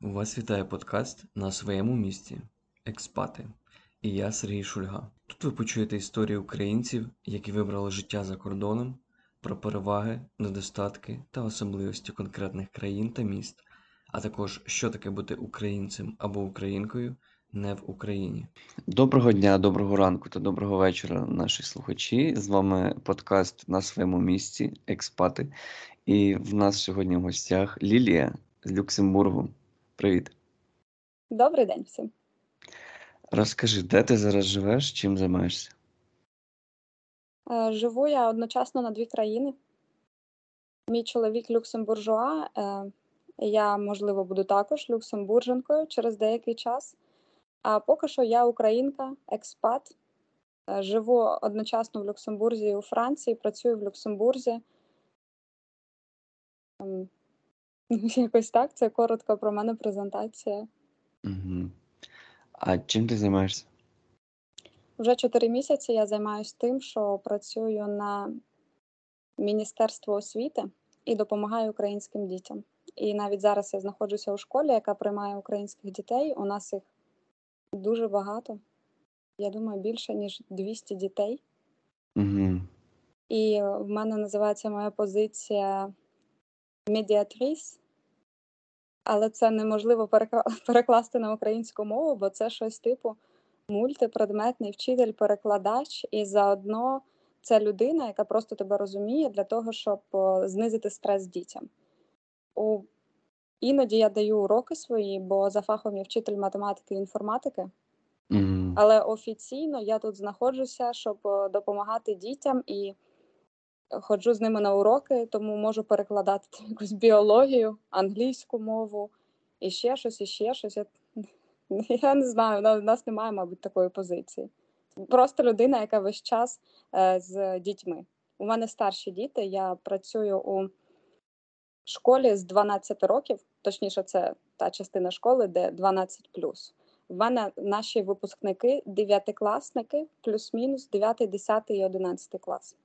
Вас вітає подкаст на своєму місці Експати. І я Сергій Шульга. Тут ви почуєте історії українців, які вибрали життя за кордоном, про переваги, недостатки та особливості конкретних країн та міст, а також що таке бути українцем або українкою не в Україні. Доброго дня, доброго ранку та доброго вечора, наші слухачі. З вами подкаст на своєму місці Експати. І в нас сьогодні в гостях Лілія з Люксембургу. Привіт. Добрий день всім. Розкажи, де ти зараз живеш, чим займаєшся? Е, живу я одночасно на дві країни. Мій чоловік люксембуржуа. Е, я, можливо, буду також люксембурженкою через деякий час. А поки що я українка, експат. Е, живу одночасно в Люксембурзі і у Франції, працюю в Люксембурзі. Якось так, це коротко про мене презентація. Угу. А чим ти займаєшся? Вже чотири місяці я займаюся тим, що працюю на Міністерство освіти і допомагаю українським дітям. І навіть зараз я знаходжуся у школі, яка приймає українських дітей. У нас їх дуже багато. Я думаю, більше ніж 200 дітей. Угу. І в мене називається моя позиція медіатріс, але це неможливо перекласти на українську мову, бо це щось типу мультипредметний вчитель, перекладач, і заодно це людина, яка просто тебе розуміє для того, щоб знизити стрес дітям. У... Іноді я даю уроки свої, бо за фахом я вчитель математики і інформатики. Угу. Але офіційно я тут знаходжуся, щоб допомагати дітям і ходжу з ними на уроки, тому можу перекладати якусь біологію, англійську мову і ще щось, і ще щось. Я, я не знаю, у нас немає, мабуть, такої позиції. Просто людина, яка весь час е, з дітьми. У мене старші діти, я працюю у школі з 12 років, точніше, це та частина школи, де 12 В мене наші випускники дев'ятикласники, плюс-мінус 9, 10 і 11 клас.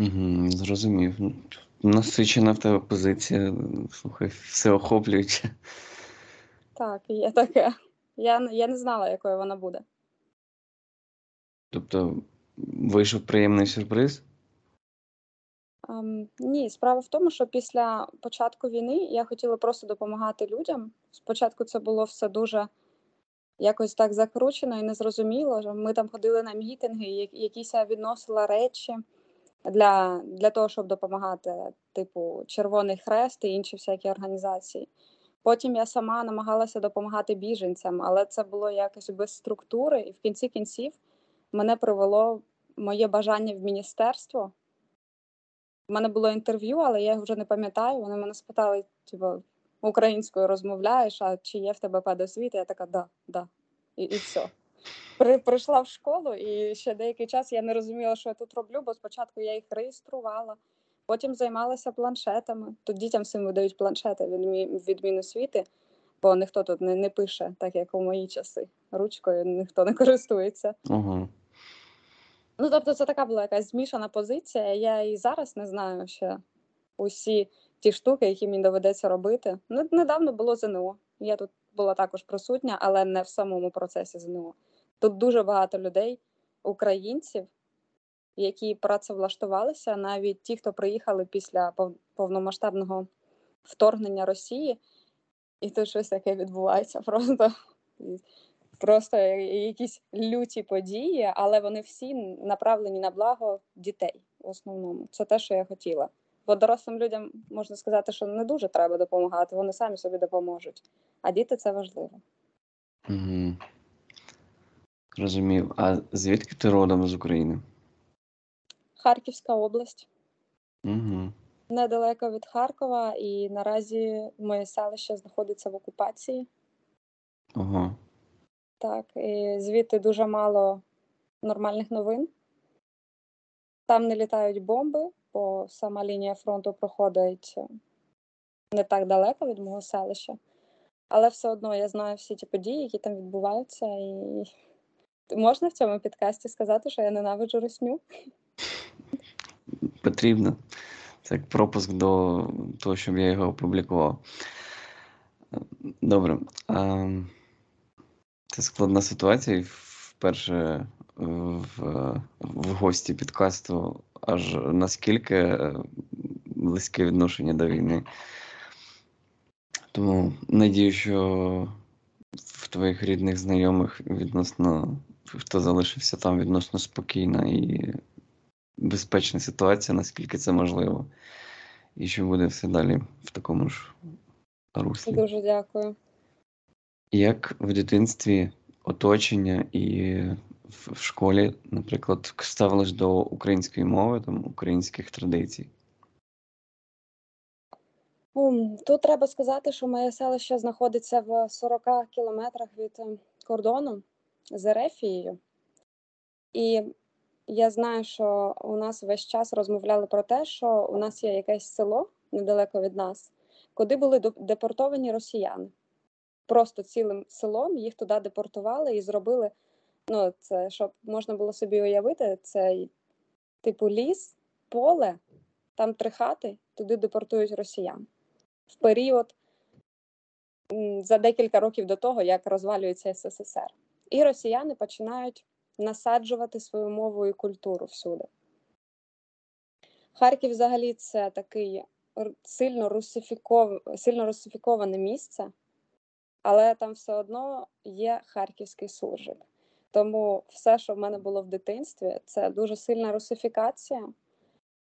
Угу, зрозумів. Ну, насичена в тебе позиція, слухай, всеохоплююча. Так, є таке. Я я не знала, якою вона буде. Тобто вийшов приємний сюрприз? Um, ні, справа в тому, що після початку війни я хотіла просто допомагати людям. Спочатку це було все дуже якось так закручено і незрозуміло. Ми там ходили на мітинги, якісь я відносила речі для для того, щоб допомагати, типу Червоний Хрест і інші всякі організації. Потім я сама намагалася допомагати біженцям, але це було якось без структури, і в кінці кінців мене привело моє бажання в міністерство. У мене було інтерв'ю, але я його вже не пам'ятаю. Вони мене спитали, типу, українською розмовляєш, а чи є в тебе педосвіта? Я така, да, да. І, і все прийшла в школу, і ще деякий час я не розуміла, що я тут роблю, бо спочатку я їх реєструвала, потім займалася планшетами. Тут дітям всім видають планшети від, від Міносвіти, бо ніхто тут не, не пише, так як у мої часи. Ручкою ніхто не користується. Угу. Ну, тобто, це така була якась змішана позиція. Я і зараз не знаю ще усі ті штуки, які мені доведеться робити. Недавно було ЗНО. Я тут була також присутня, але не в самому процесі ЗНО. Тут дуже багато людей, українців, які працевлаштувалися, навіть ті, хто приїхали після повномасштабного вторгнення Росії, і тут щось таке відбувається. Просто просто якісь люті події, але вони всі направлені на благо дітей в основному. Це те, що я хотіла. Бо дорослим людям можна сказати, що не дуже треба допомагати, вони самі собі допоможуть. А діти це важливо. Угу. Розумів. А звідки ти родом з України? Харківська область. Угу. Недалеко від Харкова, і наразі моє селище знаходиться в окупації. Ага. Так, і звідти дуже мало нормальних новин. Там не літають бомби, бо сама лінія фронту проходить не так далеко від мого селища. Але все одно я знаю всі ті події, які там відбуваються, і Можна в цьому підкасті сказати, що я ненавиджу росню? Потрібно. Це як пропуск до того, щоб я його опублікував. Добре. Це складна ситуація. Вперше в, в гості підкасту аж наскільки близьке відношення до війни. Тому надію, що в твоїх рідних знайомих відносно, хто залишився там відносно спокійна і безпечна ситуація, наскільки це можливо. І що буде все далі в такому ж руслі. Дуже дякую. Як в дитинстві оточення і в школі, наприклад, ставилось до української мови, там, українських традицій? Тут треба сказати, що моє селище знаходиться в 40 кілометрах від е, кордону з Ерефією. І я знаю, що у нас весь час розмовляли про те, що у нас є якесь село недалеко від нас, куди були депортовані росіяни. Просто цілим селом їх туди депортували і зробили. Ну, це щоб можна було собі уявити, це типу ліс, поле, там три хати, туди депортують росіян в період за декілька років до того, як розвалюється СССР. І росіяни починають насаджувати свою мову і культуру всюди. Харків взагалі це такий сильно, русифіков... сильно русифіковане місце, але там все одно є харківський суржик. Тому все, що в мене було в дитинстві, це дуже сильна русифікація.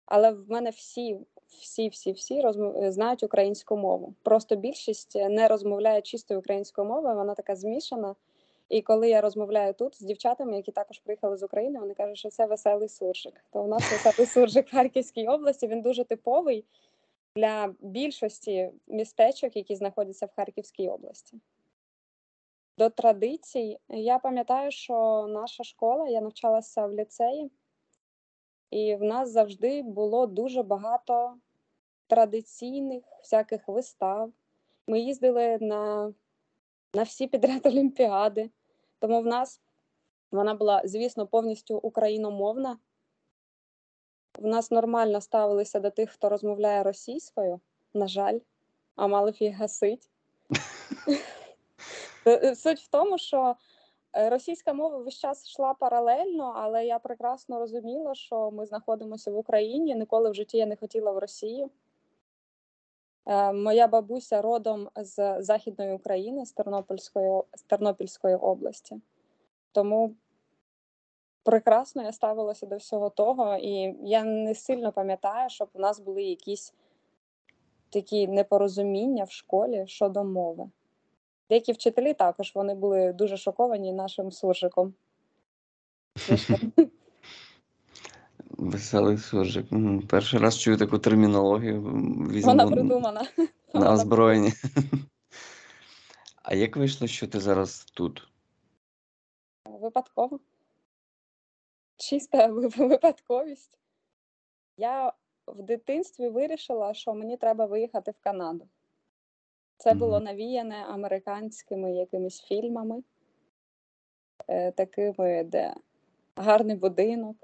Але в мене всі, всі, всі, всі розмов... знають українську мову. Просто більшість не розмовляє чистою українською мовою, вона така змішана. І коли я розмовляю тут з дівчатами, які також приїхали з України, вони кажуть, що це веселий суржик. То у нас веселий суржик в Харківській області. Він дуже типовий для більшості містечок, які знаходяться в Харківській області. До традицій я пам'ятаю, що наша школа, я навчалася в ліцеї, і в нас завжди було дуже багато традиційних всяких вистав. Ми їздили на, на всі підряд олімпіади, тому в нас вона була, звісно, повністю україномовна. В нас нормально ставилися до тих, хто розмовляє російською, на жаль, а мали б їх гасить. Е, Суть в тому, що е, російська мова весь час йшла паралельно, але я прекрасно розуміла, що ми знаходимося в Україні. Ніколи в житті я не хотіла в Росію. Е, Моя бабуся родом з Західної України, з Тернопільської, з Тернопільської області. Тому прекрасно я ставилася до всього того, і я не сильно пам'ятаю, щоб у нас були якісь такі непорозуміння в школі щодо мови. Деякі вчителі також вони були дуже шоковані нашим суржиком. Веселий суржик. Перший раз чую таку термінологію. Візьму Вона придумана. на Вона озброєння. А як вийшло, що ти зараз тут? Випадково. Чиста випадковість. Я в дитинстві вирішила, що мені треба виїхати в Канаду. Це було навіяне американськими якимись фільмами, е, такими, де гарний будинок,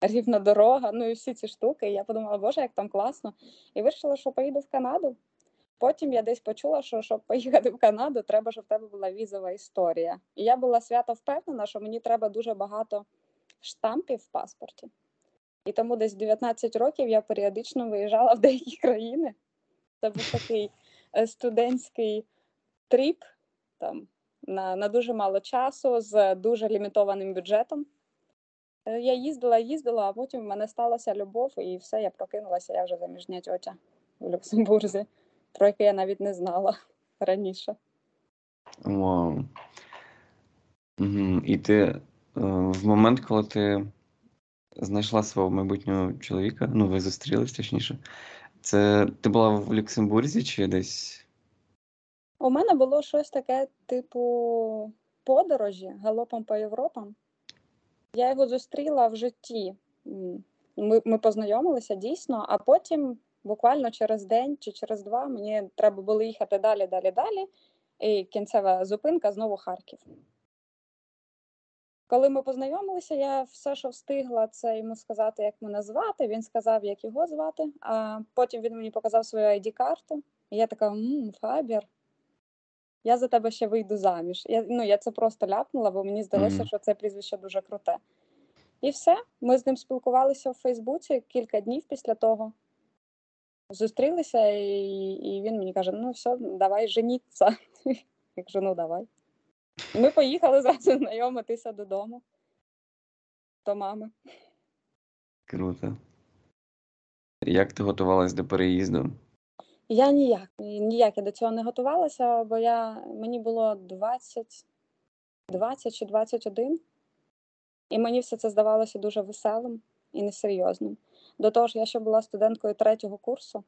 рівна дорога, ну і всі ці штуки. І я подумала, боже, як там класно. І вирішила, що поїду в Канаду. Потім я десь почула, що щоб поїхати в Канаду, треба, щоб в тебе була візова історія. І я була свято впевнена, що мені треба дуже багато штампів в паспорті. І тому десь 19 років я періодично виїжджала в деякі країни. Це був такий е, студентський тріп там, на, на дуже мало часу з дуже лімітованим бюджетом. Е, Я їздила, їздила, а потім в мене сталася любов, і все, я прокинулася, я вже заміжня тьотя в Люксембурзі, про яке я навіть не знала раніше. Вау. Угу. І ти е, в момент, коли ти знайшла свого майбутнього чоловіка, ну, ви зустрілись точніше, це ти була в Люксембурзі чи десь? У мене було щось таке, типу, подорожі галопом по Європам. Я його зустріла в житті. Ми, ми познайомилися дійсно, а потім, буквально через день чи через два, мені треба було їхати далі, далі, далі. І кінцева зупинка знову Харків. Коли ми познайомилися, я все, що встигла, це йому сказати, як мене звати. Він сказав, як його звати. А потім він мені показав свою ID-карту. І я така: мм, Фабір. Я за тебе ще вийду заміж. Я, ну, я це просто ляпнула, бо мені здалося, Мгм. що це прізвище дуже круте. І все. Ми з ним спілкувалися в Фейсбуці кілька днів після того. Зустрілися, і, і він мені каже: ну все, давай женіться. Я кажу, ну давай. Ми поїхали зразу знайомитися додому до мами. Круто. Як ти готувалась до переїзду? Я ніяк, ніяк я до цього не готувалася, бо я, мені було 20, 20 чи 21, і мені все це здавалося дуже веселим і несерйозним. До того ж, я ще була студенткою третього курсу,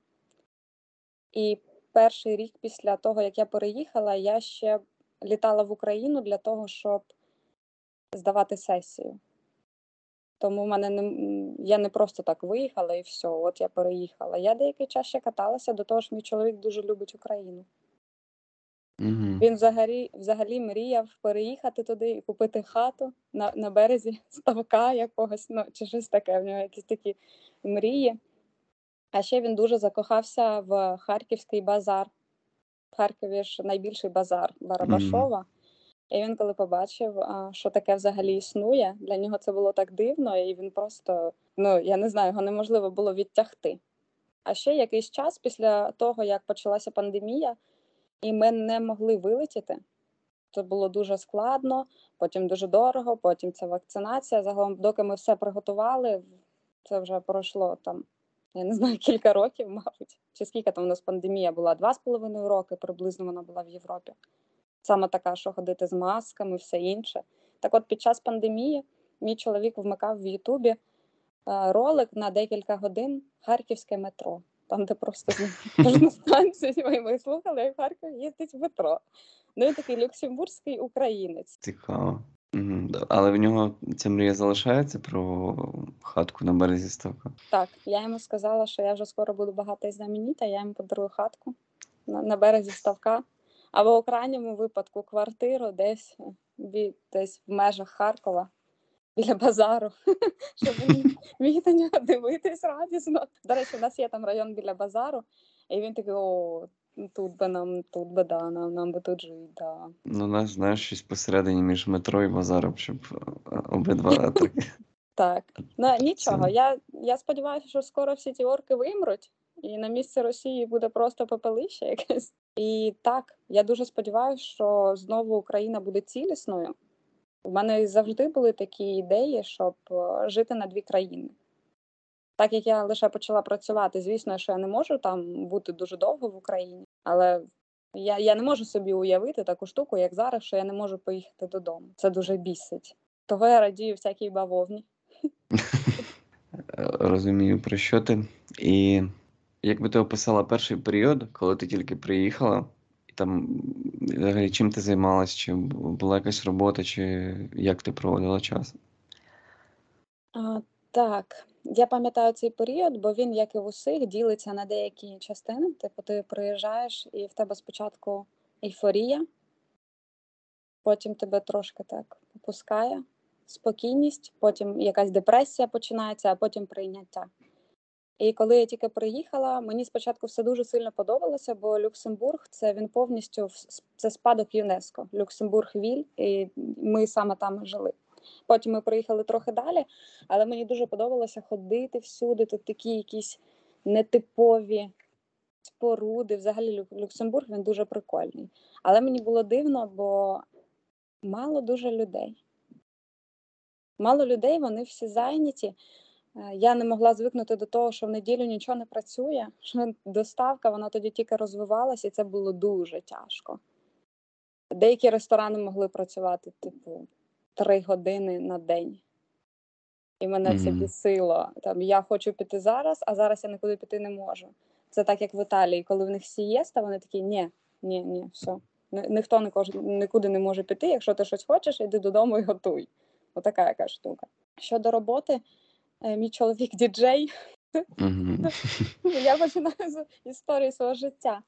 і перший рік після того, як я переїхала, я ще літала в Україну для того, щоб здавати сесію. Тому в мене не я не просто так виїхала і все, от я переїхала. Я деякий час ще каталася, до того ж, мій чоловік дуже любить Україну. Угу. Він взагалі, взагалі мріяв переїхати туди і купити хату на, на березі ставка якогось, ну чи щось таке. В нього якісь такі мрії. А ще він дуже закохався в Харківський базар. В Харкові ж найбільший базар Барабашова. І він, коли побачив, що таке взагалі існує, для нього це було так дивно, і він просто, ну я не знаю, його неможливо було відтягти. А ще якийсь час після того, як почалася пандемія, і ми не могли вилетіти. Це було дуже складно, потім дуже дорого, потім це вакцинація. Загалом, доки ми все приготували, це вже пройшло там, я не знаю, кілька років, мабуть. Чи скільки там у нас пандемія була? Два з половиною роки приблизно вона була в Європі. Саме така, що ходити з масками, все інше. Так от, під час пандемії мій чоловік вмикав в Ютубі е, ролик на декілька годин Харківське метро. Там, де просто кожну станцію ми, ми слухали, як в Харків їздить в метро. Ну, він такий люксембурзький українець. Цікаво. Але в нього ця мрія залишається про хатку на березі ставка. Так, я йому сказала, що я вже скоро буду багата і знаменита, я йому подарую хатку на, на березі ставка. Або в крайньому випадку квартиру десь, бі- десь в межах Харкова, біля базару, щоб міг на нього дивитись радісно. До речі, у нас є там район біля базару, і він такий: о, тут би нам, тут би да, нам, нам би тут жити, да. Ну, нас, знаєш, щось посередині між метро і базаром, щоб е, обидва так. Так, ну нічого. Я, я сподіваюся, що скоро всі ті орки вимруть, і на місці Росії буде просто попелище якесь. І так, я дуже сподіваюся, що знову Україна буде цілісною. У мене завжди були такі ідеї, щоб е, жити на дві країни. Так як я лише почала працювати, звісно, що я не можу там бути дуже довго в Україні, але я, я не можу собі уявити таку штуку, як зараз, що я не можу поїхати додому. Це дуже бісить. Того я радію всякій бавовні. Розумію, про що ти. І як би ти описала перший період, коли ти тільки приїхала, і там взагалі чим ти займалась, чи була якась робота, чи як ти проводила час? А, так, я пам'ятаю цей період, бо він, як і в усіх, ділиться на деякі частини. Типу, ти приїжджаєш, і в тебе спочатку ейфорія, потім тебе трошки так попускає, спокійність, потім якась депресія починається, а потім прийняття. І коли я тільки приїхала, мені спочатку все дуже сильно подобалося, бо Люксембург це він повністю це спадок ЮНЕСКо. Люксембург Віль, і ми саме там жили. Потім ми приїхали трохи далі, але мені дуже подобалося ходити всюди. Тут такі якісь нетипові споруди. Взагалі Люксембург він дуже прикольний. Але мені було дивно, бо мало дуже людей. Мало людей, вони всі зайняті. Е, Я не могла звикнути до того, що в неділю нічого не працює, що доставка вона тоді тільки розвивалася, і це було дуже тяжко. Деякі ресторани могли працювати, типу, три години на день. І мене це Мгм. бісило. Там я хочу піти зараз, а зараз я нікуди піти не можу. Це так, як в Італії, коли в них сієста, вони такі: ні, ні, ні, все. Ні- Ніхто нікож- нікуди не може піти. Якщо ти щось хочеш, іди додому і готуй. Отака яка штука. Щодо роботи, мій чоловік діджей, Угу. я починаю з історії свого життя.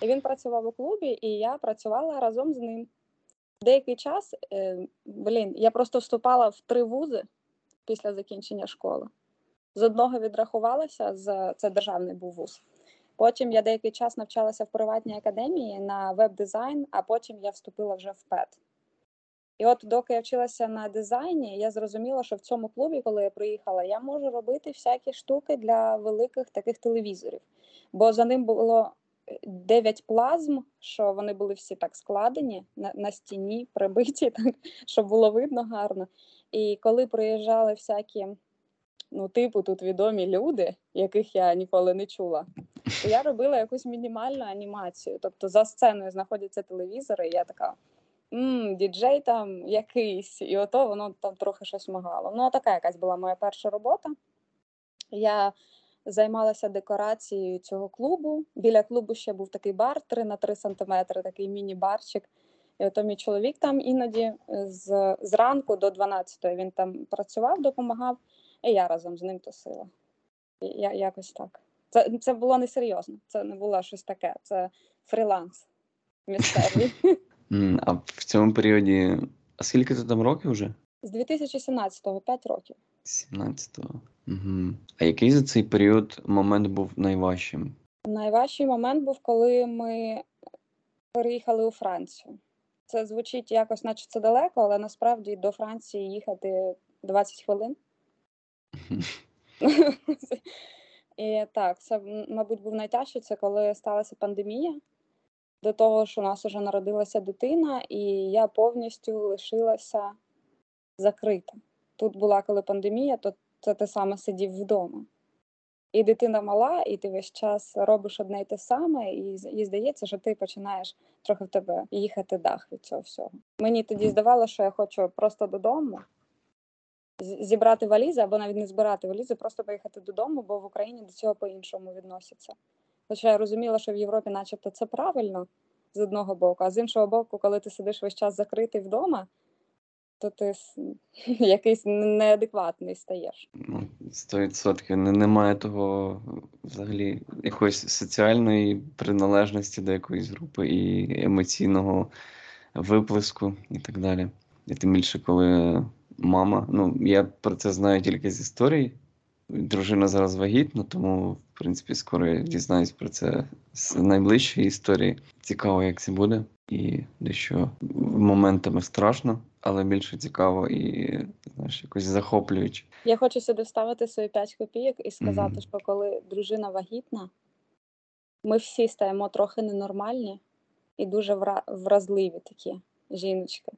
І він працював у клубі, і я працювала разом з ним. Деякий час, е, блін, я просто вступала в три вузи після закінчення школи. З одного відрахувалася, з, це державний був вуз. Потім я деякий час навчалася в приватній академії на веб-дизайн, а потім я вступила вже в ПЕТ. І от доки я вчилася на дизайні, я зрозуміла, що в цьому клубі, коли я приїхала, я можу робити всякі штуки для великих таких телевізорів. Бо за ним було 9 плазм, що вони були всі так складені на, на стіні, прибиті, так, щоб було видно гарно. І коли приїжджали всякі, ну, типу, тут відомі люди, яких я ніколи не чула, то я робила якусь мінімальну анімацію. Тобто за сценою знаходяться телевізори, і я така. Діджей там якийсь, і ото воно там трохи щось магало. Ну, така якась була моя перша робота. Я займалася декорацією цього клубу. Біля клубу ще був такий бар 3 на 3 сантиметри, такий міні-барчик. І ото мій чоловік там іноді з зранку до 12-ї він там працював, допомагав, і я разом з ним тусила. І я, якось так. Це це було несерйозно, це не було щось таке, це фріланс місцевий. А в цьому періоді. А скільки ти там років вже? З 2017-го 5 років. 17-го. Угу. А який за цей період момент був найважчим? Найважчий момент був, коли ми переїхали у Францію. Це звучить якось, наче це далеко, але насправді до Франції їхати 20 хвилин. І так, це, мабуть, був найтяжчий, це коли сталася пандемія. До того, що у нас вже народилася дитина, і я повністю лишилася закрита. Тут була коли пандемія, то це ти саме сидів вдома. І дитина мала, і ти весь час робиш одне й те саме, і, і здається, що ти починаєш трохи в тебе їхати дах від цього всього. Мені тоді здавалося, що я хочу просто додому зібрати валізи, або навіть не збирати валізи, просто поїхати додому, бо в Україні до цього по-іншому відносяться. Хоча я розуміла, що в Європі, начебто, це правильно з одного боку, а з іншого боку, коли ти сидиш весь час закритий вдома, то ти якийсь неадекватний стаєш. Ну, сто відсотків. Немає того взагалі якоїсь соціальної приналежності до якоїсь групи і емоційного виплеску і так далі. І тим більше, коли мама. Ну, я про це знаю тільки з історії. Дружина зараз вагітна, тому, в принципі, скоро я дізнаюсь про це з найближчої історії. Цікаво, як це буде. І дещо моментами страшно, але більше цікаво і знаєш, якось захоплююче. Я хочу сюди вставити свої 5 копійок і сказати, mm-hmm. що коли дружина вагітна, ми всі стаємо трохи ненормальні і дуже вразливі такі жіночки.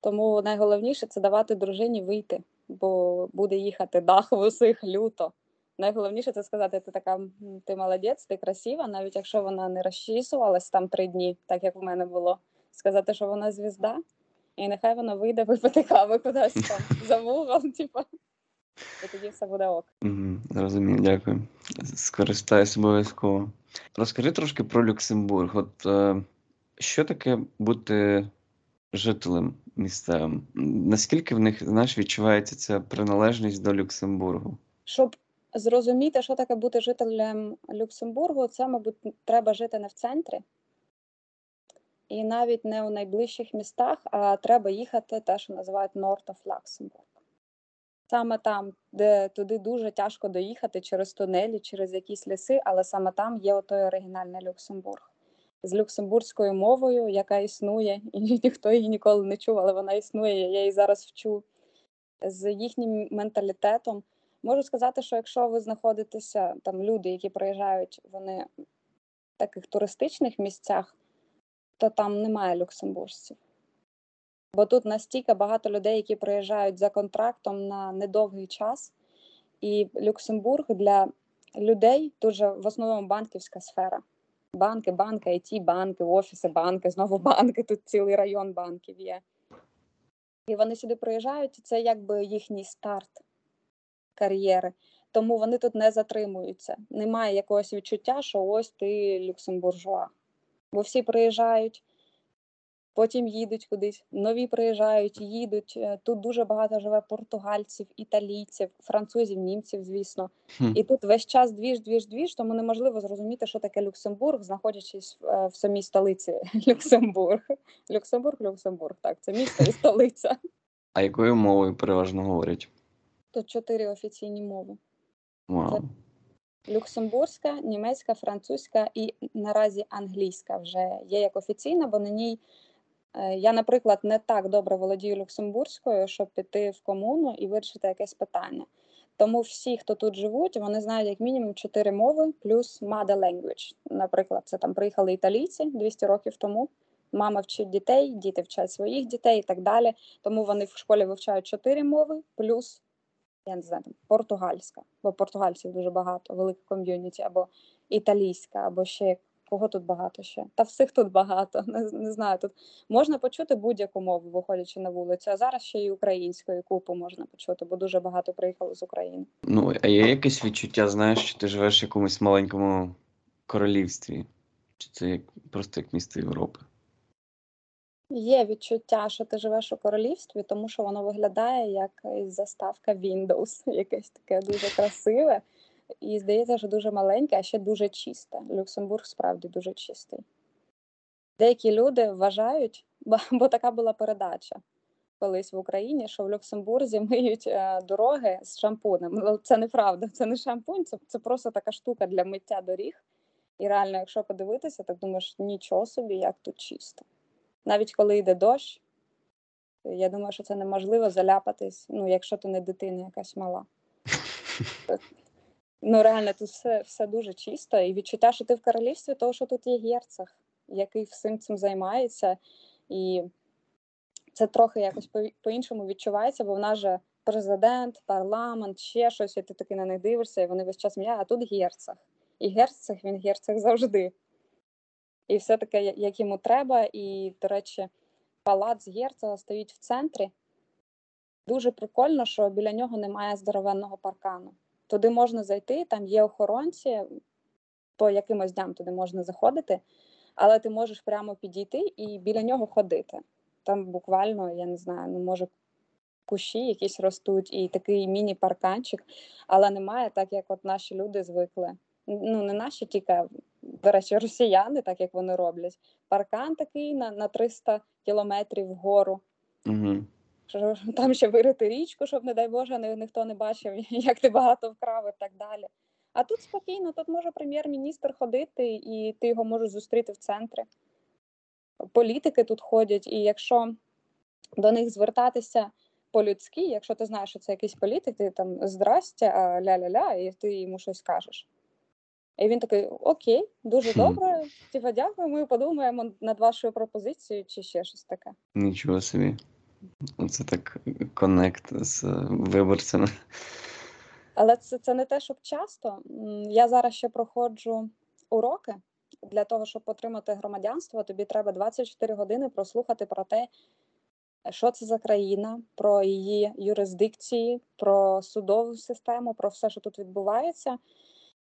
Тому найголовніше це давати дружині вийти, бо буде їхати дах в усіх люто. Найголовніше це сказати, ти така ти молодець, ти красива, навіть якщо вона не розчісувалась там три дні, так як в мене було. Сказати, що вона звізда, і нехай вона вийде випити кави кудись там за вугол, типу, і тоді все буде ок. Угу, Розумію, дякую. Скористаюсь обов'язково. Розкажи трошки про Люксембург. От е, що таке бути жителем місцевим? Наскільки в них знаєш, відчувається ця приналежність до Люксембургу? Щоб зрозуміти, що таке бути жителем Люксембургу, це, мабуть, треба жити не в центрі. І навіть не у найближчих містах, а треба їхати те, що називають North of Luxembourg. Саме там, де туди дуже тяжко доїхати через тунелі, через якісь ліси, але саме там є отой оригінальний Люксембург з люксембурзькою мовою, яка існує, і ніхто її ніколи не чув, але вона існує. Я її зараз вчу з їхнім менталітетом. Можу сказати, що якщо ви знаходитеся там люди, які приїжджають, вони в таких туристичних місцях, то там немає люксембуржців. Бо тут настільки багато людей, які приїжджають за контрактом на недовгий час, і Люксембург для людей дуже в основному банківська сфера банки, банки, it банки, офіси, банки, знову банки. Тут цілий район банків є. І вони сюди приїжджають, і це якби їхній старт кар'єри. Тому вони тут не затримуються. Немає якогось відчуття, що ось ти люксембуржуа. Бо всі приїжджають, потім їдуть кудись, нові приїжджають, їдуть. Е, тут дуже багато живе португальців, італійців, французів, німців, звісно. Хм. І тут весь час двіж, двіж, двіж, тому неможливо зрозуміти, що таке Люксембург, знаходячись в, е, в самій столиці Люксембург. Люксембург, Люксембург, так, це місто і столиця. А якою мовою переважно говорять? Тут чотири офіційні мови. Wow. люксембурзька, німецька, французька і наразі англійська вже є як офіційна, бо на ній е, я, наприклад, не так добре володію люксембурзькою, щоб піти в комуну і вирішити якесь питання. Тому всі, хто тут живуть, вони знають як мінімум чотири мови плюс mother language. Наприклад, це там приїхали італійці 200 років тому. Мама вчить дітей, діти вчать своїх дітей і так далі. Тому вони в школі вивчають чотири мови, плюс я не знаю, там, португальська, бо португальців дуже багато, велике ком'юніті, або італійська, або ще кого тут багато ще. Та всіх тут багато. Не, не знаю. Тут можна почути будь-яку мову, виходячи на вулицю. А зараз ще й українською купу можна почути, бо дуже багато приїхало з України. Ну, а є якесь відчуття, знаєш, що ти живеш в якомусь маленькому королівстві? Чи це як, просто як місто Європи? Є відчуття, що ти живеш у королівстві, тому що воно виглядає як заставка Windows, якесь таке дуже красиве. І здається, що дуже маленьке, а ще дуже чисте. Люксембург справді дуже чистий. Деякі люди вважають, бо, така була передача колись в Україні, що в Люксембурзі миють е, дороги з шампунем. Ну, Це неправда, це не шампунь, це, це просто така штука для миття доріг. І реально, якщо подивитися, так думаєш, нічого собі, як тут чисто. Навіть коли йде дощ, я думаю, що це неможливо заляпатись, ну, якщо ти не дитина якась мала. Ну, реально, тут все, все дуже чисто, і відчуття, що ти в королівстві, того, що тут є герцог, який всім цим займається. І це трохи якось по- по-іншому відчувається, бо в нас же президент, парламент, ще щось, і ти таки на них дивишся, і вони весь час м'я, а тут герцог. І герцог, він герцог завжди. І все таке, як йому треба. І, до речі, палац герцога стоїть в центрі. Дуже прикольно, що біля нього немає здоровенного паркану. Туди можна зайти, там є охоронці, по якимось дням туди можна заходити, але ти можеш прямо підійти і біля нього ходити. Там буквально, я не знаю, ну може кущі якісь ростуть, і такий міні-парканчик, але немає так, як от наші люди звикли. Ну, не наші тільки, до речі, росіяни, так як вони роблять. Паркан такий на, на 300 кілометрів вгору. Угу. Там ще вирити річку, щоб, не дай Боже, ні- ніхто не бачив, як ти багато вкрав і так далі. А тут спокійно, тут може прем'єр-міністр ходити, і ти його можеш зустріти в центрі. Політики тут ходять, і якщо до них звертатися по-людськи, якщо ти знаєш, що це якийсь політик, ти там здрастя, ля-ля-ля, і ти йому щось кажеш. І він такий: Окей, дуже добре, типа, дякую, ми подумаємо над вашою пропозицією чи ще щось таке. Нічого собі. Це так connect з е, виборцями. Але це, це не те, щоб часто. Я зараз ще проходжу уроки. Для того, щоб отримати громадянство, тобі треба 24 години прослухати про те, що це за країна, про її юрисдикції, про судову систему, про все, що тут відбувається.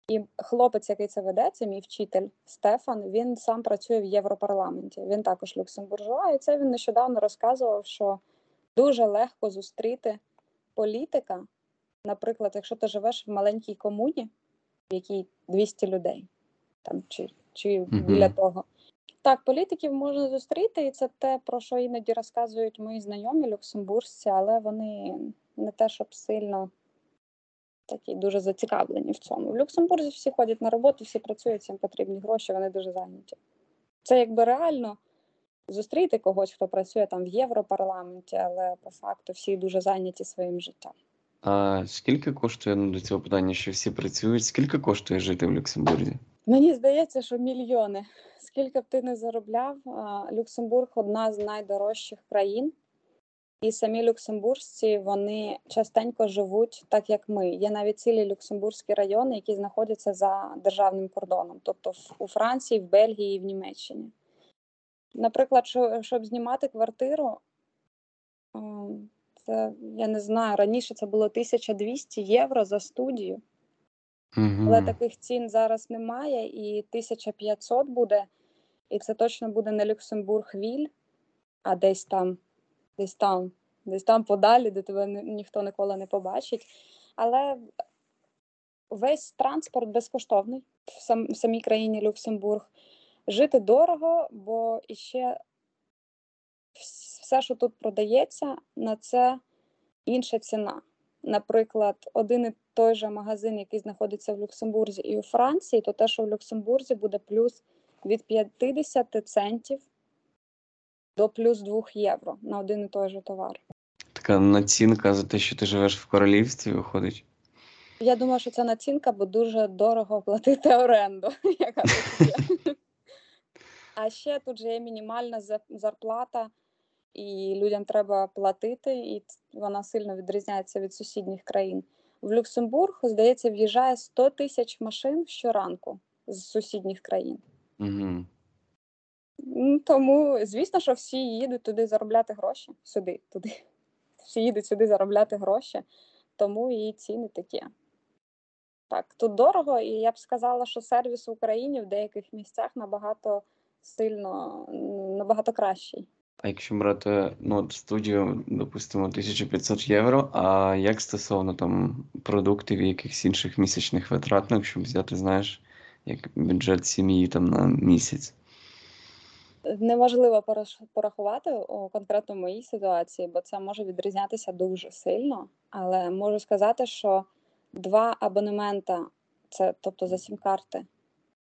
І хлопець, який це веде, це мій вчитель Стефан. Він сам працює в Європарламенті. Він також люксембуржуа, і це він нещодавно розказував, що дуже легко зустріти політика. Наприклад, якщо ти живеш в маленькій комуні, в якій 200 людей, там чи, чи біля того. Так, політиків можна зустріти, і це те, про що іноді розказують мої знайомі люксембуржці, але вони не те, щоб сильно такі дуже зацікавлені в цьому. В Люксембурзі всі ходять на роботу, всі працюють, всім потрібні гроші, вони дуже зайняті. Це якби реально зустріти когось, хто працює там в Європарламенті, але по факту всі дуже зайняті своїм життям. А скільки коштує ну, до цього питання, що всі працюють? Скільки коштує жити в Люксембурзі? Мені здається, що мільйони. Скільки б ти не заробляв, Люксембург одна з найдорожчих країн, і самі люксембуржці вони частенько живуть так, як ми. Є навіть цілі люксембурзькі райони, які знаходяться за державним кордоном, тобто у Франції, в Бельгії і в Німеччині. Наприклад, щоб знімати квартиру, ем, це я не знаю, раніше це було 1200 євро за студію. Але Угу. таких цін зараз немає, і 1500 буде, і це точно буде не Люксембург-Віль, а десь там, десь там, десь там подалі, де тебе ніхто ніколи не побачить. Але весь транспорт безкоштовний в, сам, в самій країні Люксембург. Жити дорого, бо іще все, що тут продається, на це інша ціна. Наприклад, один і той же магазин, який знаходиться в Люксембурзі і у Франції, то те, що в Люксембурзі буде плюс від 50 центів до плюс 2 євро на один і той же товар. Така націнка за те, що ти живеш в королівстві, виходить. Я думаю, що це націнка, бо дуже дорого платити оренду, яка тут є. А ще тут же є мінімальна зарплата, і людям треба платити, і вона сильно відрізняється від сусідніх країн. В Люксембург, здається, в'їжджає 100 тисяч машин щоранку з сусідніх країн. Угу. Тому, звісно, що всі їдуть туди заробляти гроші. Сюди, туди. Всі їдуть сюди заробляти гроші, тому і ціни такі. Так, тут дорого, і я б сказала, що сервіс в Україні в деяких місцях набагато сильно, набагато кращий. А якщо брати ну, студію, допустимо, 1500 євро, а як стосовно там продуктів і якихось інших місячних витрат, ну, якщо взяти, знаєш, як бюджет сім'ї там на місяць? Неможливо порахувати у конкретно моїй ситуації, бо це може відрізнятися дуже сильно. Але можу сказати, що два абонемента, це тобто за сім карти,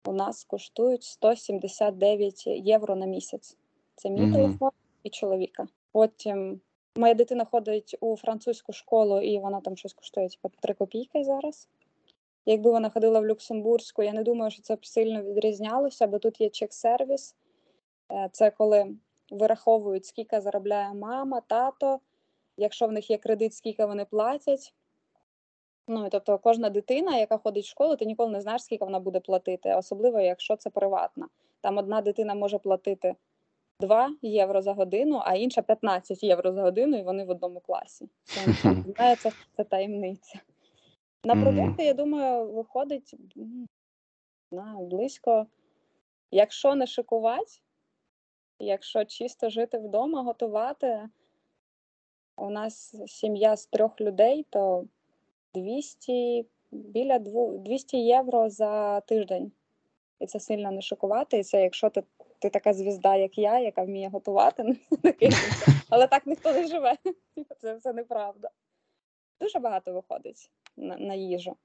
у нас коштують 179 євро на місяць. Це мій Мгм. телефон і чоловіка. Потім моя дитина ходить у французьку школу, і вона там щось коштує типу, 3 копійки зараз. Якби вона ходила в Люксембурзьку, я не думаю, що це б сильно відрізнялося, бо тут є чек-сервіс. Е, Це коли вираховують, скільки заробляє мама, тато, якщо в них є кредит, скільки вони платять. Ну, і тобто кожна дитина, яка ходить в школу, ти ніколи не знаєш, скільки вона буде платити, особливо якщо це приватна. Там одна дитина може платити 2 євро за годину, а інша 15 євро за годину, і вони в одному класі. Це це, це таємниця. На продукти, я думаю, виходить знаю, близько. Якщо не шикувати, якщо чисто жити вдома, готувати, у нас сім'я з трьох людей, то 200, біля 200 євро за тиждень. І це сильно не шокувати. І це якщо ти, ти така звізда, як я, яка вміє готувати, ну, але так ніхто не живе. Це, це неправда. Дуже багато виходить на, на їжу.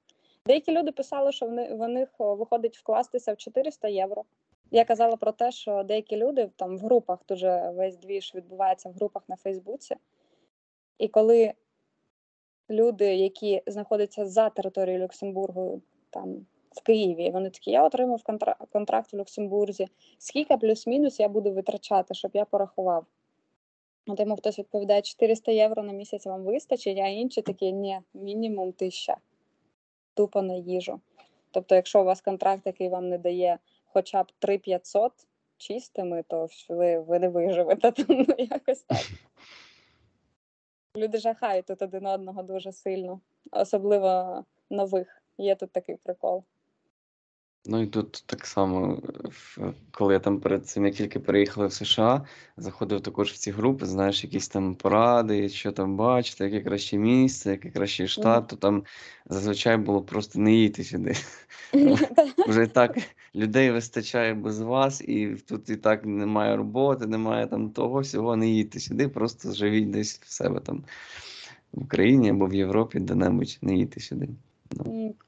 Деякі люди писали, що в них виходить вкластися в 400 євро. Я казала про те, що деякі люди там в групах, дуже весь двіж відбувається в групах на Фейсбуці. І коли люди, які знаходяться за територією Люксембургу, там в Києві, вони такі, я отримав контра- контракт в Люксембурзі. Скільки плюс-мінус я буду витрачати, щоб я порахував? От йому хтось відповідає, 400 євро на місяць вам вистачить, а інші такі, ні, мінімум 1000. Тупо на їжу. Тобто, якщо у вас контракт, який вам не дає хоча б 3500 чистими, то ви, ви не виживете там ну, якось так. Люди жахають тут один одного дуже сильно, особливо нових. Є тут такий прикол. Ну і тут так само, коли я там перед цим, як тільки переїхали в США, заходив також в ці групи, знаєш, якісь там поради, що там бачити, яке краще місце, який кращий штат, то там зазвичай було просто не їдьте сюди. Вже і так людей вистачає без вас, і тут і так немає роботи, немає там того всього, не їдьте сюди, просто живіть десь в себе там в Україні або в Європі, де-небудь, не їдьте сюди.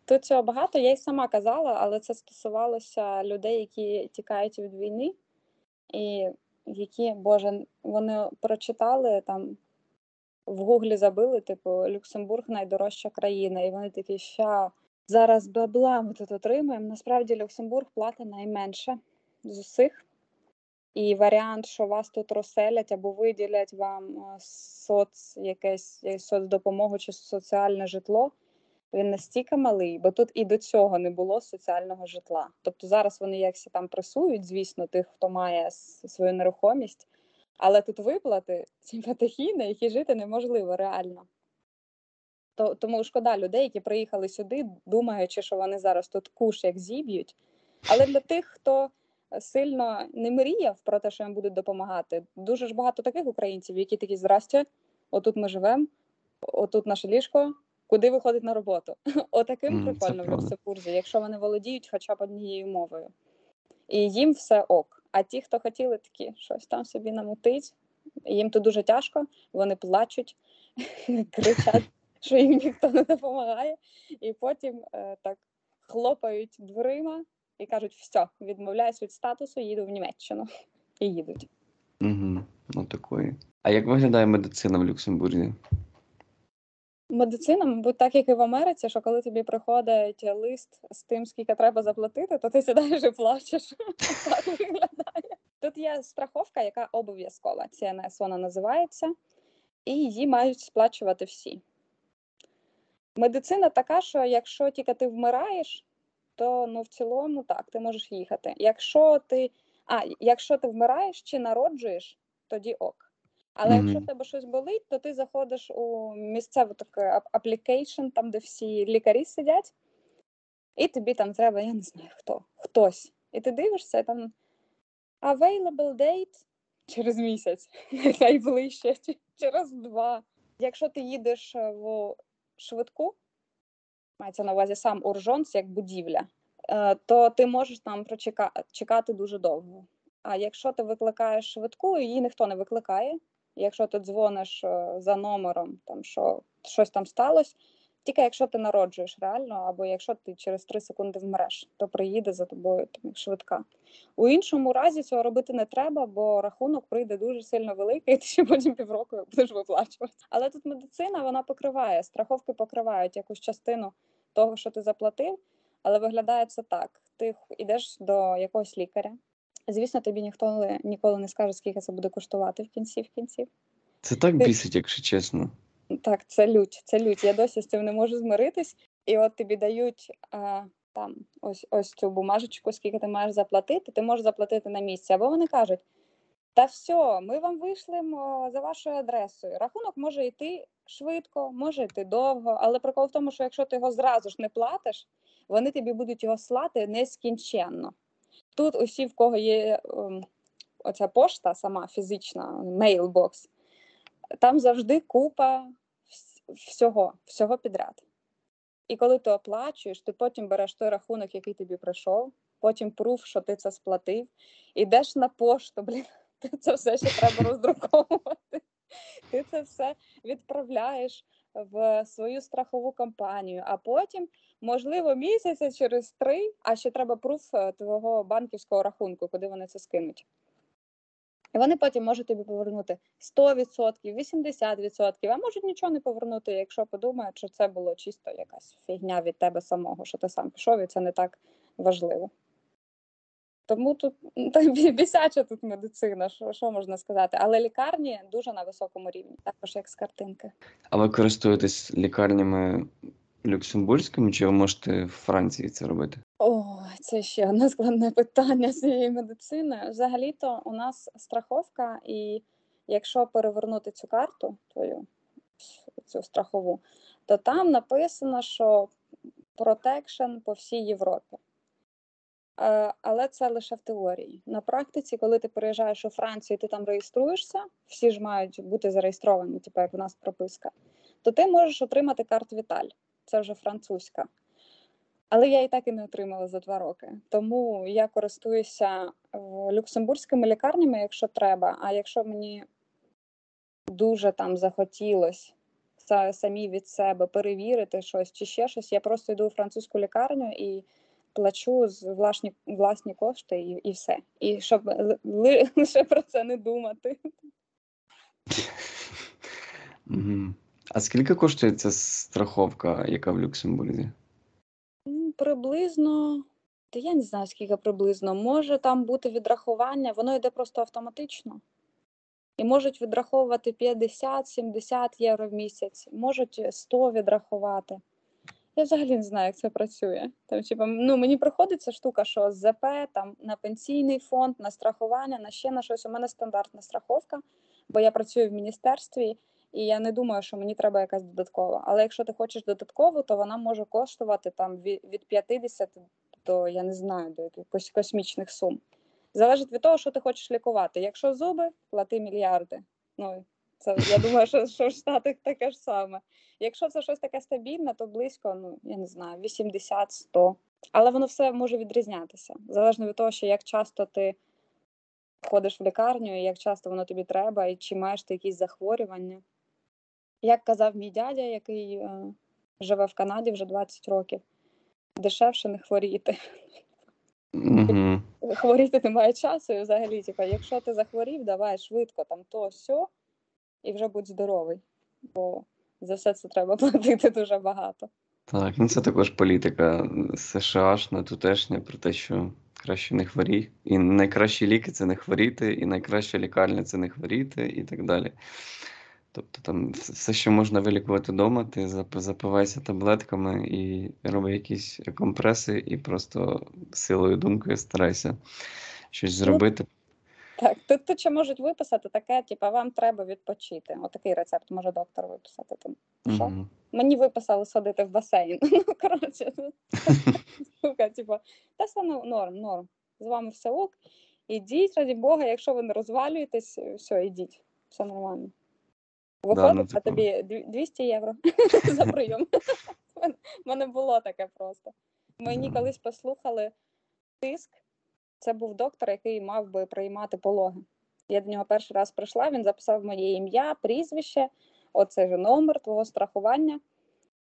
Тут цього багато, я й сама казала, але це стосувалося людей, які тікають від війни, і які, Боже, вони прочитали там в Гуглі забили, типу, Люксембург найдорожча країна, і вони такі, ща зараз бабла ми тут отримаємо. Насправді Люксембург платить найменше з усіх. І варіант, що вас тут розселять або виділять вам е, соц, якесь е, соцдопомогу чи соціальне житло, він настільки малий, бо тут і до цього не було соціального житла. Тобто зараз вони якось там пресують, звісно, тих, хто має свою нерухомість, але тут виплати симпатихі, на які жити неможливо реально. То, тому шкода людей, які приїхали сюди, думаючи, що вони зараз тут куш як зіб'ють. Але для тих, хто сильно не мріяв про те, що їм будуть допомагати, дуже ж багато таких українців, які такі здрастя, отут ми живемо, отут наше ліжко, куди виходить на роботу. Отаким прикольно в правда. Люксембурзі, якщо вони володіють хоча б однією мовою. І їм все ок. А ті, хто хотіли такі щось там собі намутить, їм тут дуже тяжко, вони плачуть, кричать, що їм ніхто не допомагає, і потім е, так хлопають дверима і кажуть: все, відмовляюсь від статусу, їду в Німеччину. І їдуть. Угу. Ну такої. А як виглядає медицина в Люксембурзі? Медицина, мабуть, так як і в Америці, що коли тобі приходить лист з тим, скільки треба заплатити, то ти сідаєш і плачеш. Так виглядає. Тут є страховка, яка обов'язкова. CNS вона називається, і її мають сплачувати всі. Медицина така, що якщо тільки ти вмираєш, то ну в цілому так, ти можеш їхати. Якщо ти, а, якщо ти вмираєш чи народжуєш, тоді ок. Але Мгм. якщо в тебе щось болить, то ти заходиш у місцеву таку ап- application, там де всі лікарі сидять, і тобі там треба, я не знаю хто, хтось. І ти дивишся, і там available date через місяць, найближче, через два. Якщо ти їдеш е, в швидку, мається на увазі сам уржонс як будівля, е, то ти можеш там прочекати дуже довго. А якщо ти викликаєш швидку, її ніхто не викликає. Якщо ти дзвониш е, за номером, там що щось там сталося, тільки якщо ти народжуєш реально, або якщо ти через 3 секунди вмреш, то приїде за тобою там, швидка. У іншому разі цього робити не треба, бо рахунок прийде дуже сильно великий, і ти ще потім півроку будеш виплачувати. Але тут медицина вона покриває, страховки покривають якусь частину того, що ти заплатив, але виглядає це так: ти йдеш до якогось лікаря. Звісно, тобі ніхто ніколи не скаже, скільки це буде коштувати в кінці в кінці. Це так бісить, якщо чесно. Так, це лють, це лють. Я досі з цим не можу змиритись. І от тобі дають а, там ось ось цю бумажечку, скільки ти маєш заплатити, ти можеш заплатити на місці. Або вони кажуть: та все, ми вам вийшлемо за вашою адресою. Рахунок може йти швидко, може йти довго, але прикол в тому, що якщо ти його зразу ж не платиш, вони тобі будуть його слати нескінченно. Тут усі, в кого є ем, оця пошта, сама фізична, мейлбокс, там завжди купа всього, всього підряд. І коли ти оплачуєш, ти потім береш той рахунок, який тобі прийшов, потім пруф, що ти це сплатив, ідеш на пошту, блін, ти це все ще треба роздруковувати. Ти це все відправляєш в свою страхову компанію, а потім, можливо, місяця через три, а ще треба пруф е, твого банківського рахунку, куди вони це скинуть. І вони потім можуть тобі повернути 100%, 80%, а можуть нічого не повернути, якщо подумають, що це було чисто якась фігня від тебе самого, що ти сам пішов, і це не так важливо. Тому тут ну, та бісяча тут медицина, що, що можна сказати. Але лікарні дуже на високому рівні, також як з картинки. А ви користуєтесь лікарнями люксембурзькими, чи ви можете в Франції це робити? О, це ще одне складне питання цієї медицини. Взагалі-то у нас страховка, і якщо перевернути цю карту, твою цю страхову, то там написано, що протекшн по всій Європі. Е, Але це лише в теорії. На практиці, коли ти переїжджаєш у Францію, ти там реєструєшся, всі ж мають бути зареєстровані, типу як у нас прописка, то ти можеш отримати карту Віталь. Це вже французька. Але я і так і не отримала за два роки. Тому я користуюся е, люксембурзькими лікарнями, якщо треба. А якщо мені дуже там захотілось са- самі від себе перевірити щось чи ще щось, я просто йду у французьку лікарню і плачу з власні, власні кошти, і, і все. І щоб ли- ли- лише про це не думати. А скільки коштує ця страховка, яка в Люксембурзі? Приблизно, та я не знаю, скільки приблизно. Може там бути відрахування, воно йде просто автоматично. І можуть відраховувати 50-70 євро в місяць, можуть 100 відрахувати. Я взагалі не знаю, як це працює. Там, типу, ну, мені приходиться штука, що з ЗП там, на пенсійний фонд, на страхування, на ще на щось. У мене стандартна страховка, бо я працюю в міністерстві, і я не думаю, що мені треба якась додаткова. Але якщо ти хочеш додаткову, то вона може коштувати там від, від 50 до, я не знаю, до якихось космічних сум. Залежить від того, що ти хочеш лікувати. Якщо зуби, плати мільярди. Ну, це я думаю, що, що в Штатах таке ж саме. Якщо це щось таке стабільне, то близько, ну я не знаю, 80-100. Але воно все може відрізнятися. Залежно від того, що як часто ти ходиш в лікарню, і як часто воно тобі треба, і чи маєш ти якісь захворювання. Як казав мій дядя, який е, живе в Канаді вже 20 років, дешевше не хворіти. Угу. Хворіти немає часу, і взагалі, типу, якщо ти захворів, давай швидко там то сьо, і вже будь здоровий. Бо за все це треба платити дуже багато. Так, ну це також політика США-шна, тутешня, про те, що краще не хворій. І найкращі ліки це не хворіти, і найкраща лікарня це не хворіти, і так далі. Тобто там все, що можна вилікувати вдома, ти запивайся таблетками і роби якісь компреси, і просто силою думкою старайся щось зробити. Так, тут, тут ще можуть виписати таке, типу, вам треба відпочити. Отакий рецепт може доктор виписати. Там. Що? Мгм. Мені виписали сходити в басейн. Ну, коротше, штука, типу, та все ну, норм, норм. З вами все ок. Ідіть, раді Бога, якщо ви не розвалюєтесь, все, ідіть, все нормально. Виходить, ну, а типу. тобі дві- 200 євро за прийом. У мене- було таке просто. Мені колись послухали тиск. Це був доктор, який мав би приймати пологи. Я до нього перший раз прийшла, він записав моє ім'я, прізвище, оце ж номер твого страхування.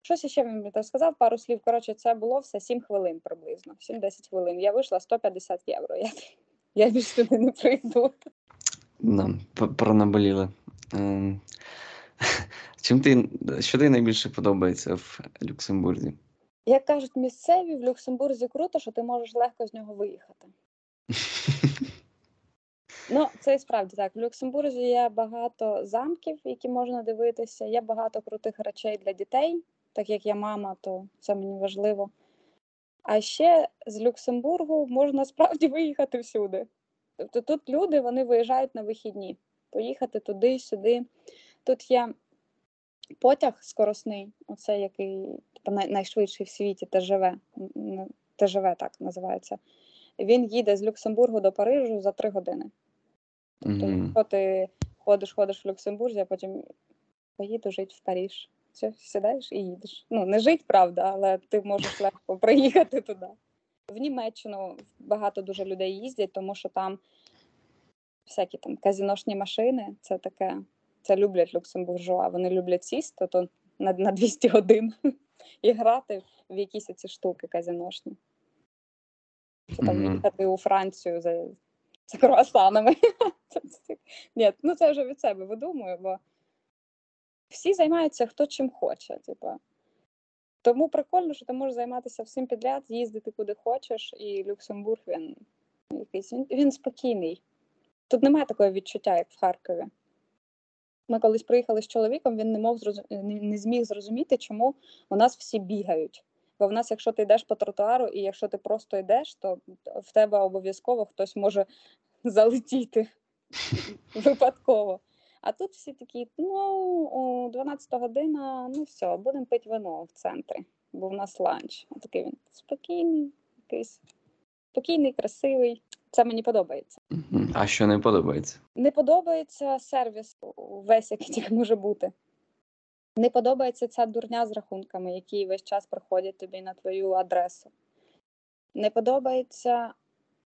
Щось ще він мені сказав, пару слів. Коротше, це було все 7 хвилин приблизно. 7-10 хвилин. Я вийшла 150 євро. Я, я більше туди не прийду. Да, пронаболіли. Ем, Чим ти, що тобі найбільше подобається в Люксембурзі? Як кажуть місцеві, в Люксембурзі круто, що ти можеш легко з нього виїхати. Ну, це і справді так. В Люксембурзі є багато замків, які можна дивитися, є багато крутих речей для дітей, так як я мама, то це мені важливо. А ще з Люксембургу можна справді виїхати всюди. Тобто тут люди вони виїжджають на вихідні, поїхати туди, сюди. Тут є потяг скоросний, оце який типу, найшвидший в світі ТЖВ, м, м, ТЖВ так називається. Він їде з Люксембургу до Парижу за три години. Тобто, Мгм. якщо ти ходиш, ходиш в Люксембурзі, а потім поїду жити в Париж. Все, сідаєш і їдеш. Ну, не жить, правда, але ти можеш легко приїхати туди. В Німеччину багато дуже людей їздять, тому що там всякі там казіношні машини, це таке, це люблять люксембуржуа. Вони люблять сісти то на, на 200 годин і грати в якісь ці штуки казіношні. Чи там Мгм. їхати у Францію за, за круасанами. Ні, ну це вже від себе видумую, бо всі займаються хто чим хоче. Типу. Тому прикольно, що ти можеш займатися всім підряд, їздити куди хочеш, і Люксембург він якийсь він, він спокійний. Тут немає такого відчуття, як в Харкові. Ми колись приїхали з чоловіком, він не мог зрозу... не, не зміг зрозуміти, чому у нас всі бігають. Бо в нас, якщо ти йдеш по тротуару, і якщо ти просто йдеш, то в тебе обов'язково хтось може залетіти випадково. А тут всі такі: ну, о, 12 година, ну все, будемо пити вино в центрі, бо в нас ланч. А такий він спокійний, якийсь спокійний, красивий. Це мені подобається. А що не подобається? Не подобається сервіс весь, який тільки може бути. Не подобається ця дурня з рахунками, які весь час приходять тобі на твою адресу. Не подобається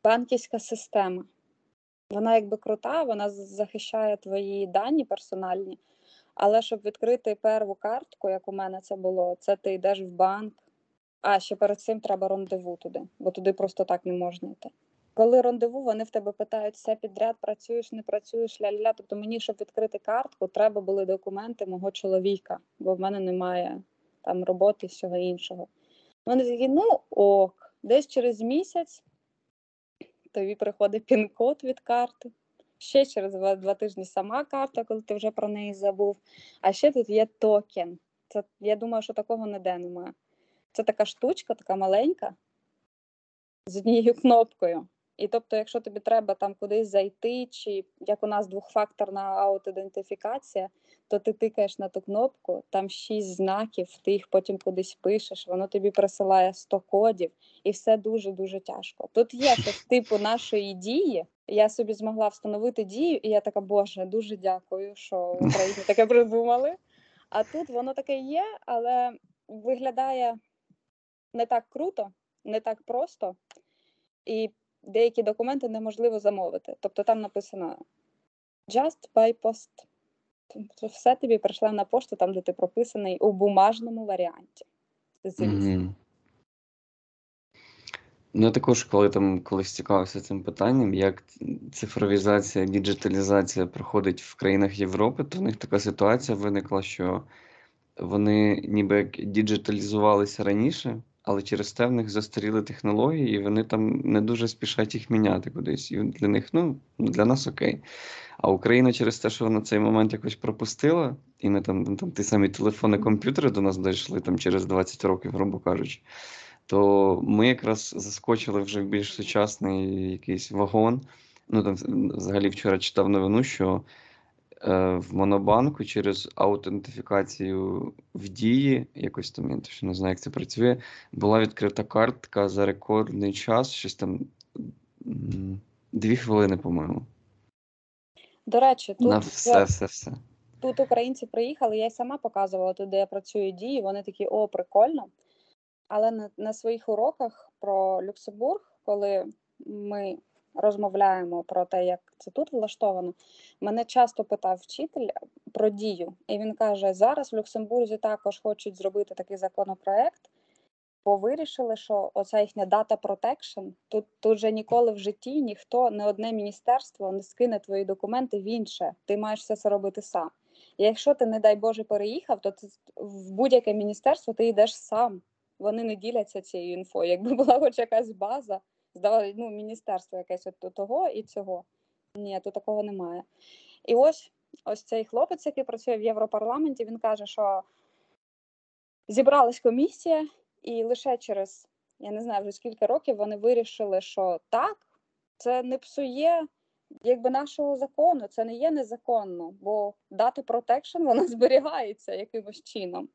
банківська система. Вона якби крута, вона захищає твої дані персональні, але щоб відкрити перву картку, як у мене це було, це ти йдеш в банк. А ще перед цим треба рандеву туди, бо туди просто так не можна йти. Коли рандеву, вони в тебе питають все підряд, працюєш, не працюєш, ля-ля-ля. Тобто мені, щоб відкрити картку, треба були документи мого чоловіка, бо в мене немає там роботи всього іншого. Вони такі, ну ок, десь через місяць тобі приходить пін-код від карти. Ще через два, два тижні сама карта, коли ти вже про неї забув. А ще тут є токен. Це, я думаю, що такого ніде немає. Це така штучка, така маленька, з однією кнопкою. І тобто, якщо тобі треба там кудись зайти, чи як у нас двохфакторна аутоідентифікація, то ти тикаєш на ту кнопку, там шість знаків, ти їх потім кудись пишеш, воно тобі присилає 100 кодів, і все дуже-дуже тяжко. Тут є щось типу нашої дії. Я собі змогла встановити дію, і я така, Боже, дуже дякую, що в Україні таке придумали. А тут воно таке є, але виглядає не так круто, не так просто, і деякі документи неможливо замовити. Тобто там написано just by post. Тобто все тобі прийшле на пошту, там, де ти прописаний у бумажному варіанті. Мгм. Ну, також, коли там колись цікавився цим питанням, як цифровізація, діджиталізація проходить в країнах Європи, то в них така ситуація виникла, що вони ніби як діджиталізувалися раніше, але через те в них застаріли технології, і вони там не дуже спішать їх міняти кудись. І для них, ну, для нас окей. А Україна через те, що вона цей момент якось пропустила, і ми там, там ті самі телефони, комп'ютери до нас дійшли там через 20 років, грубо кажучи, то ми якраз заскочили вже в більш сучасний якийсь вагон. Ну там взагалі вчора читав новину, що в Монобанку через аутентифікацію в дії, якось там я точно не знаю, як це працює, була відкрита картка за рекордний час, щось там дві хвилини, по-моєму. До речі, тут На я- все, все, все. тут українці приїхали, я й сама показувала тут, де я працюю дії. Вони такі, о, прикольно. Але на, на своїх уроках про Люксембург, коли ми розмовляємо про те, як це тут влаштовано, мене часто питав вчитель про дію. І він каже: зараз в Люксембурзі також хочуть зробити такий законопроект, бо вирішили, що оця їхня дата протекшн, тут, тут же ніколи в житті ніхто, не одне міністерство не скине твої документи в інше. Ти маєш все це робити сам. І якщо ти, не дай Боже, переїхав, то ти в будь-яке міністерство ти йдеш сам. Вони не діляться цією інфою. Якби була хоч якась база, здавали, ну, міністерство якесь от того і цього. Ні, тут такого немає. І ось ось цей хлопець, який працює в Європарламенті, він каже, що зібралась комісія, і лише через, я не знаю, вже скільки років вони вирішили, що так, це не псує якби нашого закону, це не є незаконно, бо дата протекшн вона зберігається якимось чином.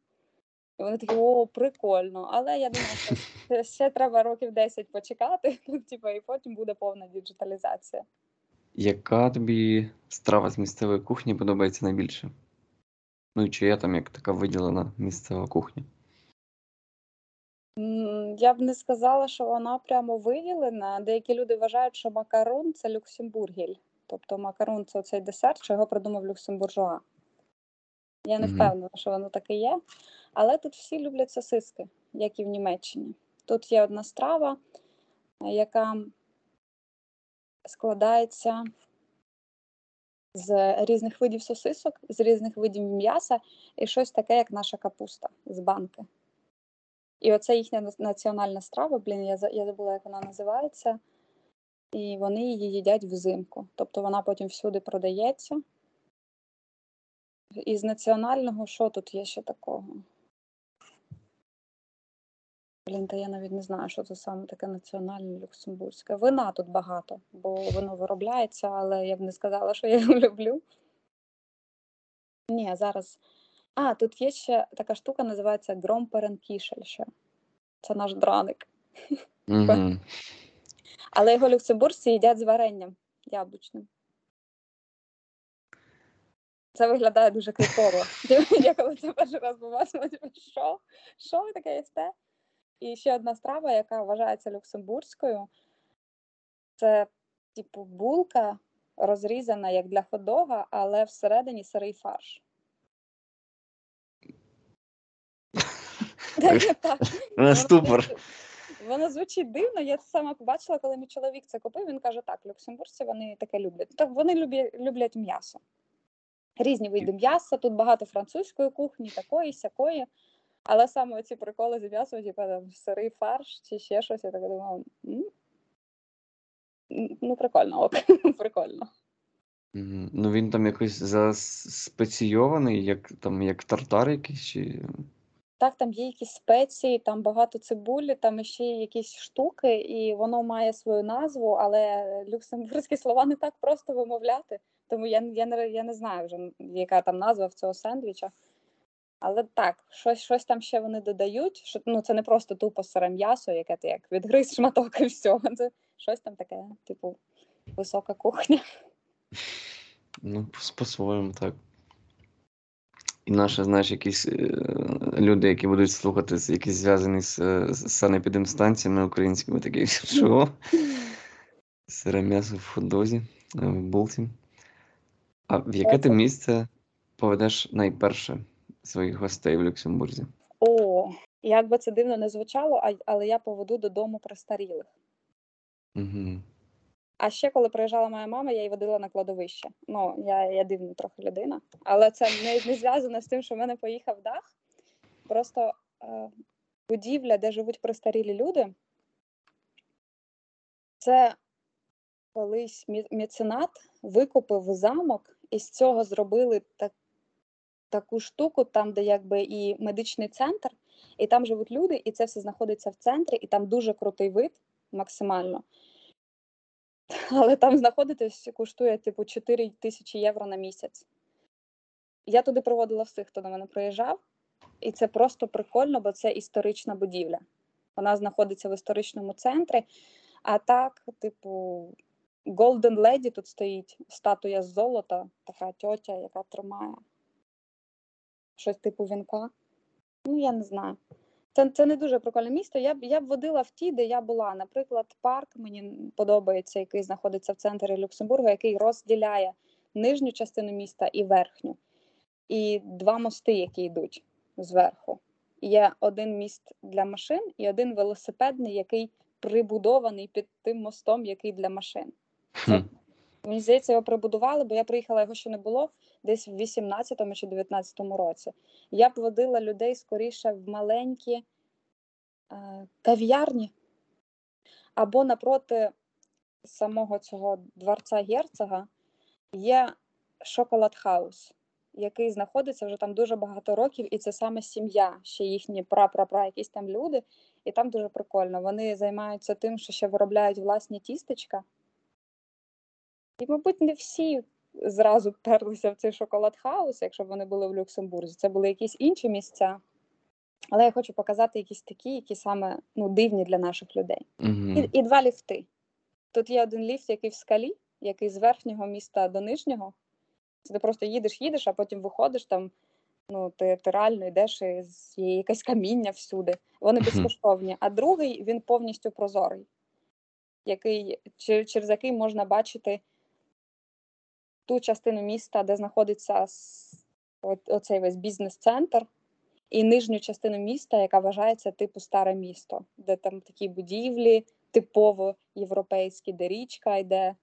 І вони такі, о, прикольно. Але я думаю, що ще- треба років 10 почекати, ну, типу, і потім буде повна діджиталізація. Яка тобі страва з місцевої кухні подобається найбільше? Ну і чи є там як така виділена місцева кухня? Я б не сказала, що вона прямо виділена. Деякі люди вважають, що макарон це люксембургель. Тобто макарон це цей десерт, що його придумав люксембуржуа. Я не впевнена, що воно таке є. Але тут всі люблять сосиски, як і в Німеччині. Тут є одна страва, е, яка складається з різних видів сосисок, з різних видів м'яса і щось таке, як наша капуста з банки. І оце їхня національна страва, блін, я, я забула, як вона називається. І вони її їдять взимку. Тобто вона потім всюди продається. Із національного, що тут є ще такого? Блін, та я навіть не знаю, що це саме таке національне люксембурзьке. Вина тут багато, бо воно виробляється, але я б не сказала, що я його люблю. Ні, зараз. А, тут є ще така штука, називається громперенкішель ще. Це наш драник. Угу. Але його люксембуржці їдять з варенням яблучним. Це виглядає дуже крипово. Я коли це перший раз побачила, що? Що ви таке їсте? І ще одна страва, яка вважається люксембурзькою, це типу булка розрізана як для хот-дога, але всередині сирий фарш. Воно ступор. Воно звучить дивно. Я це саме побачила, коли мій чоловік це купив. Він каже: так, люксембуржці вони таке люблять. Так вони люблять м'ясо. Різні види м'яса. Тут багато французької кухні, такої, сякої. Але саме ці приколи з м'ясом, типу там сирий фарш чи ще щось, я так думала. «М, м, Ну, прикольно, ок, прикольно. Ну він там якось заспеційований, як там як тартар якийсь чи. Так, там є якісь спеції, там багато цибулі, там ще є якісь штуки, і воно має свою назву, але люксембурзькі слова не так просто вимовляти. Тому я, я, не, я не знаю вже, яка там назва в цього сендвіча. Але так, щось, щось там ще вони додають. Що, ну, це не просто тупо сире м'ясо, яке ти як відгриз шматок і все. Це щось там таке, типу, висока кухня. Ну, по- по-своєму, так. І наші, знаєш, якісь е, люди, які будуть слухати, якісь зв'язані з, з санепідемстанціями українськими, такі, що? Сире м'ясо в хот-дозі, е, в булці. А в яке ти місце поведеш найперше своїх гостей в Люксембурзі? О, як би це дивно не звучало, але я поведу додому престарілих. Угу. А ще коли приїжджала моя мама, я її водила на кладовище. Ну, я, я дивна трохи людина, але це не, не зв'язано з тим, що в мене поїхав дах. Просто е, будівля, де живуть престарілі люди, це колись мі- меценат викупив замок, і з цього зробили так, таку штуку, там, де якби і медичний центр, і там живуть люди, і це все знаходиться в центрі, і там дуже крутий вид максимально. Але там знаходитись коштує типу 4 тисячі євро на місяць. Я туди проводила всіх, хто до мене приїжджав, і це просто прикольно, бо це історична будівля. Вона знаходиться в історичному центрі. А так, типу, Golden Lady тут стоїть статуя з золота, така тьотя, яка тримає щось типу вінка. Ну, я не знаю. Це, це не дуже прикольне місто. Я б я б водила в ті, де я була. Наприклад, парк мені подобається, який знаходиться в центрі Люксембурга, який розділяє нижню частину міста і верхню. І два мости, які йдуть зверху. Є один міст для машин і один велосипедний, який прибудований під тим мостом, який для машин. Хм. Мені здається, його прибудували, бо я приїхала, його ще не було десь в 18-му чи 19-му році. Я б водила людей скоріше в маленькі е, кав'ярні або напроти самого цього дворця герцога є Chocolate House, який знаходиться вже там дуже багато років, і це саме сім'я, ще їхні пра-пра-пра, якісь там люди, і там дуже прикольно. Вони займаються тим, що ще виробляють власні тістечка. І, мабуть, не всі зразу перлися в цей Chocolate House, якщо б вони були в Люксембурзі. Це були якісь інші місця. Але я хочу показати якісь такі, які саме ну, дивні для наших людей. Угу. І, і два ліфти. Тут є один ліфт, який в скалі, який з верхнього міста до нижнього. Це ти просто їдеш, їдеш, а потім виходиш там. Ну, ти, ти реально йдеш і є якесь каміння всюди. Вони безкоштовні. А другий він повністю прозорий, який, через який можна бачити ту частину міста, де знаходиться оцей весь бізнес-центр, і нижню частину міста, яка вважається типу старе місто, де там такі будівлі типово європейські, де річка йде,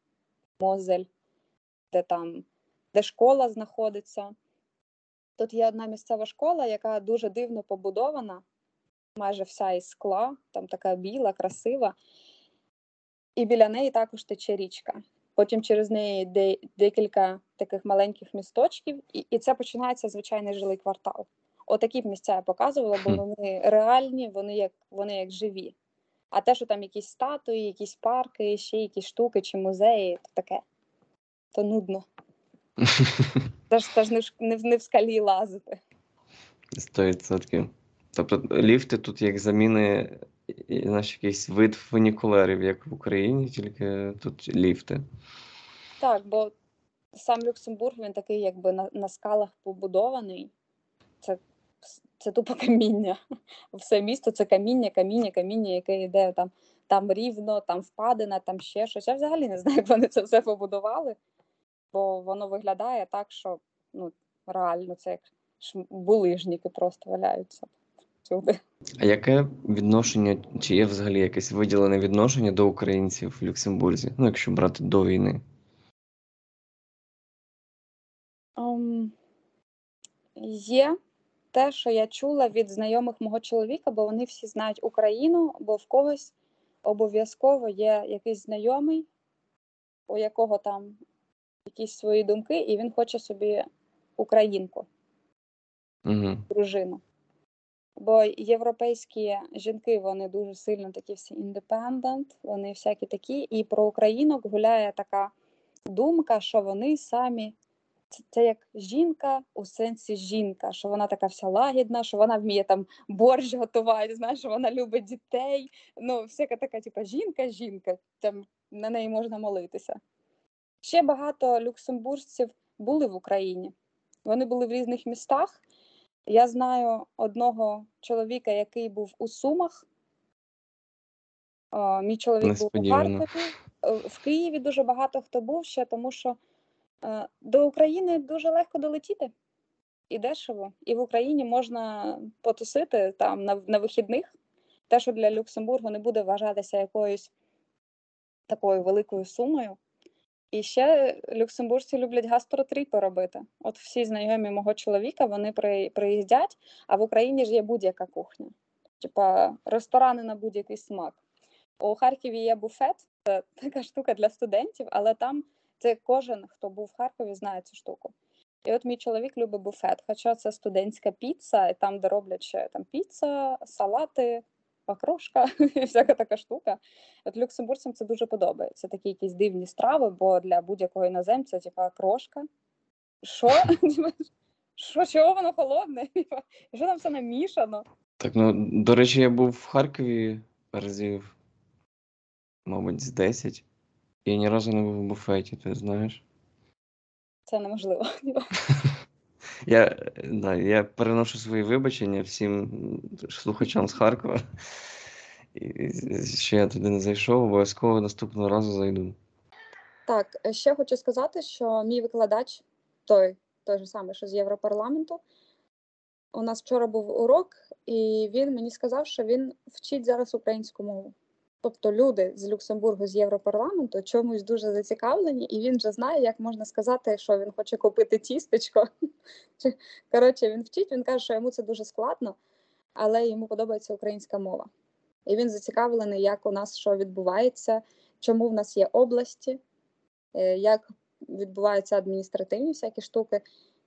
Мозель, де там де школа знаходиться. Тут є одна місцева школа, яка дуже дивно побудована, майже вся із скла, там така біла, красива. І біля неї також тече річка. Потім через неї де, декілька таких маленьких місточків, і, і це починається звичайний жилий квартал. Отакі б місця я показувала, бо вони реальні, вони як, вони як живі. А те, що там якісь статуї, якісь парки, ще якісь штуки чи музеї, то таке. То нудно. Це ж, це ж не, в, не, не в скалі лазити. Сто відсотків. Тобто ліфти тут як заміни, знаєш, якийсь вид фунікулерів, як в Україні, тільки тут ліфти. Так, бо сам Люксембург він такий, якби на, на скалах побудований. Це, це тупо каміння. Все місто це каміння, каміння, каміння, яке йде там, там рівно, там впадина, там ще щось. Я взагалі не знаю, як вони це все побудували, бо воно виглядає так, що ну, реально це як булижники просто валяються всюди. А яке відношення, чи є взагалі якесь виділене відношення до українців в Люксембурзі? Ну, якщо брати до війни. Ем, є те, що я чула від знайомих мого чоловіка, бо вони всі знають Україну, бо в когось обов'язково є якийсь знайомий, у якого там якісь свої думки, і він хоче собі українку, Угу. дружину. Бо європейські жінки, вони дуже сильно такі всі індепендент, вони всякі такі. І про українок гуляє така думка, що вони самі це, як жінка у сенсі жінка, що вона така вся лагідна, що вона вміє там борщ готувати, знаєш, що вона любить дітей. Ну, всяка така, типа, жінка, жінка, там на неї можна молитися. Ще багато люксембуржців були в Україні. Вони були в різних містах. Я знаю одного чоловіка, який був у Сумах. О, мій чоловік був у Харкові. Е, В Києві дуже багато хто був ще, тому що е, до України дуже легко долетіти. і дешево. І в Україні можна потусити там на, на вихідних. Те, що для Люксембургу не буде вважатися якоюсь такою великою сумою. І ще люксембуржці люблять гастротріпи робити. От всі знайомі мого чоловіка вони приїздять, а в Україні ж є будь-яка кухня. Типа ресторани на будь-який смак. У Харкові є буфет, це така штука для студентів, але там це кожен, хто був в Харкові, знає цю штуку. І от мій чоловік любить буфет, хоча це студентська піца, і там, де роблять ще там піца, салати, окрошка і всяка така штука. От люксембуржцям це дуже подобається. Такі якісь дивні страви, бо для будь-якого іноземця, типа окрошка. Що? Що, чого воно холодне? Що там все намішано? Так, ну, до речі, я був в Харкові разів, мабуть, з 10. І ні разу не був в буфеті, ти знаєш. Це неможливо. Я, е, да, я переношу свої вибачення всім слухачам з Харкова. І ще я туди не зайшов, обов'язково наступного разу зайду. Так, е, ще хочу сказати, що мій викладач, той, той же самий, що з Європарламенту, у нас вчора був урок, і він мені сказав, що він вчить зараз українську мову. Тобто люди з Люксембургу з Європарламенту чомусь дуже зацікавлені, і він вже знає, як можна сказати, що він хоче купити тістечко. Коротше, він вчить, він каже, що йому це дуже складно, але йому подобається українська мова. І він зацікавлений, як у нас що відбувається, чому в нас є області, е, як відбуваються адміністративні всякі штуки.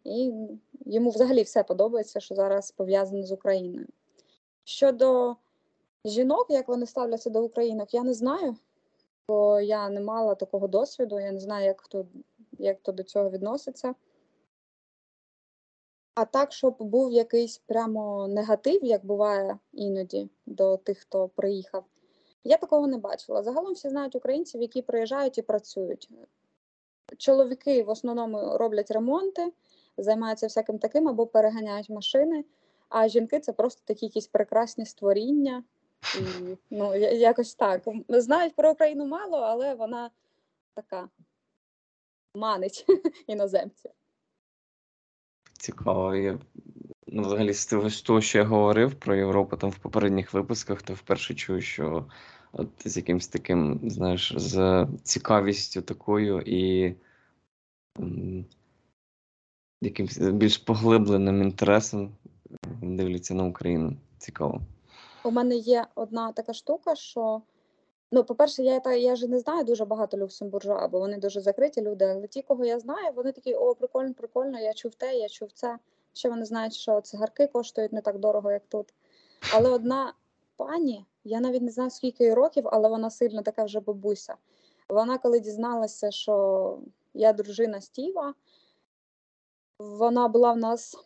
І йому взагалі все подобається, що зараз пов'язане з Україною. Щодо жінок, як вони ставляться до українок, я не знаю, бо я не мала такого досвіду, я не знаю, як хто, як хто до цього відноситься. А так, щоб був якийсь прямо негатив, як буває іноді до тих, хто приїхав, я такого не бачила. Загалом всі знають українців, які приїжджають і працюють. Чоловіки в основному роблять ремонти, займаються всяким таким або переганяють машини, а жінки це просто такі якісь прекрасні створіння. І, ну, якось так. Знають про Україну мало, але вона така манить іноземців. Цікаво. Я, ну, взагалі, з того, з того, що я говорив про Європу там в попередніх випусках, то вперше чую, що от з якимось таким, знаєш, з цікавістю такою і м, якимось більш поглибленим інтересом дивляться на Україну. Цікаво. У мене є одна така штука, що ну, по-перше, я та я ж не знаю дуже багато люксембуржуа, бо вони дуже закриті люди. Але ті, кого я знаю, вони такі: о, прикольно, прикольно, я чув те, я чув це. Ще вони знають, що цигарки коштують не так дорого, як тут. Але одна пані, я навіть не знаю, скільки їй років, але вона сильно така вже бабуся. Вона, коли дізналася, що я дружина Стіва, вона була в нас,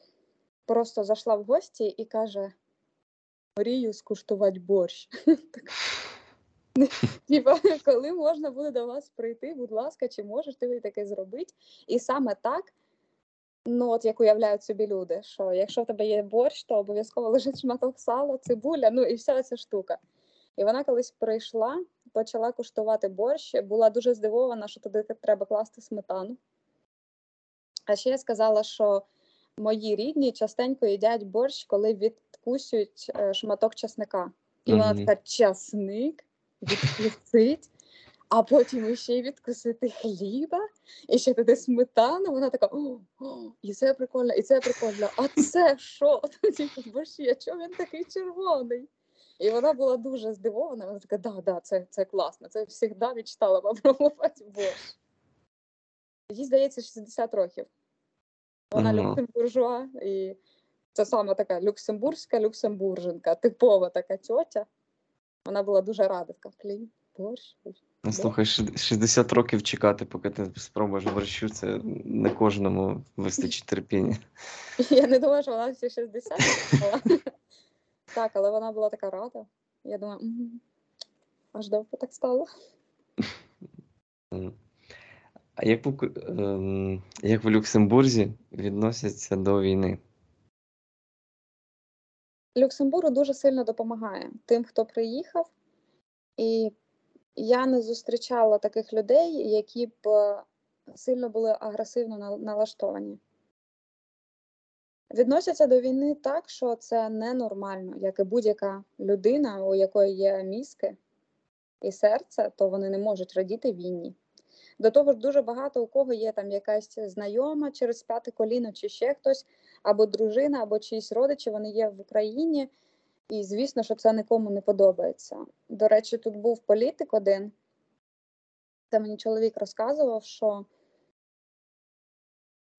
просто зайшла в гості і каже: мрію скуштувати борщ. Типа, коли можна буде до вас прийти, будь ласка, чи можете ви таке зробити? І саме так, ну от як уявляють собі люди, що якщо в тебе є борщ, то обов'язково лежить шматок сала, цибуля, ну і вся ця штука. І вона колись прийшла, почала куштувати борщ, була дуже здивована, що туди треба класти сметану. А ще я сказала, що мої рідні частенько їдять борщ, коли відкусюють е, шматок часника. І вона така часник відкусить, а потім ще й відкусити хліба, і ще туди сметану. Вона така, о, о, і це прикольно, і це прикольно. А це що? Борщі, а чому він такий червоний? І вона була дуже здивована. Вона така, да, да, це, це класно. Це завжди мечтала попробувати борщ. Їй здається 60 років. Вона Ага. люксембуржуа, і це саме така люксембурзька люксембурженка, типова така тьотя. Вона була дуже рада, така, блін, борщ. Ну, слухай, 60 років чекати, поки ти спробуєш борщу, це не кожному вистачить терпіння. Я не думаю, що вона всі 60. Але... так, але вона була така рада. Я думаю, аж довго так стало. А як в, ем, як в Люксембурзі відносяться до війни? Люксембургу дуже сильно допомагає тим, хто приїхав. І я не зустрічала таких людей, які б е, сильно були агресивно налаштовані. Відносяться до війни так, що це ненормально, як і будь-яка людина, у якої є мізки і серце, то вони не можуть радіти війні. До того ж, дуже багато у кого є там якась знайома через п'яте коліно, чи ще хтось, або дружина, або чиїсь родичі, вони є в Україні, і звісно, що це нікому не подобається. До речі, тут був політик один, це мені чоловік розказував, що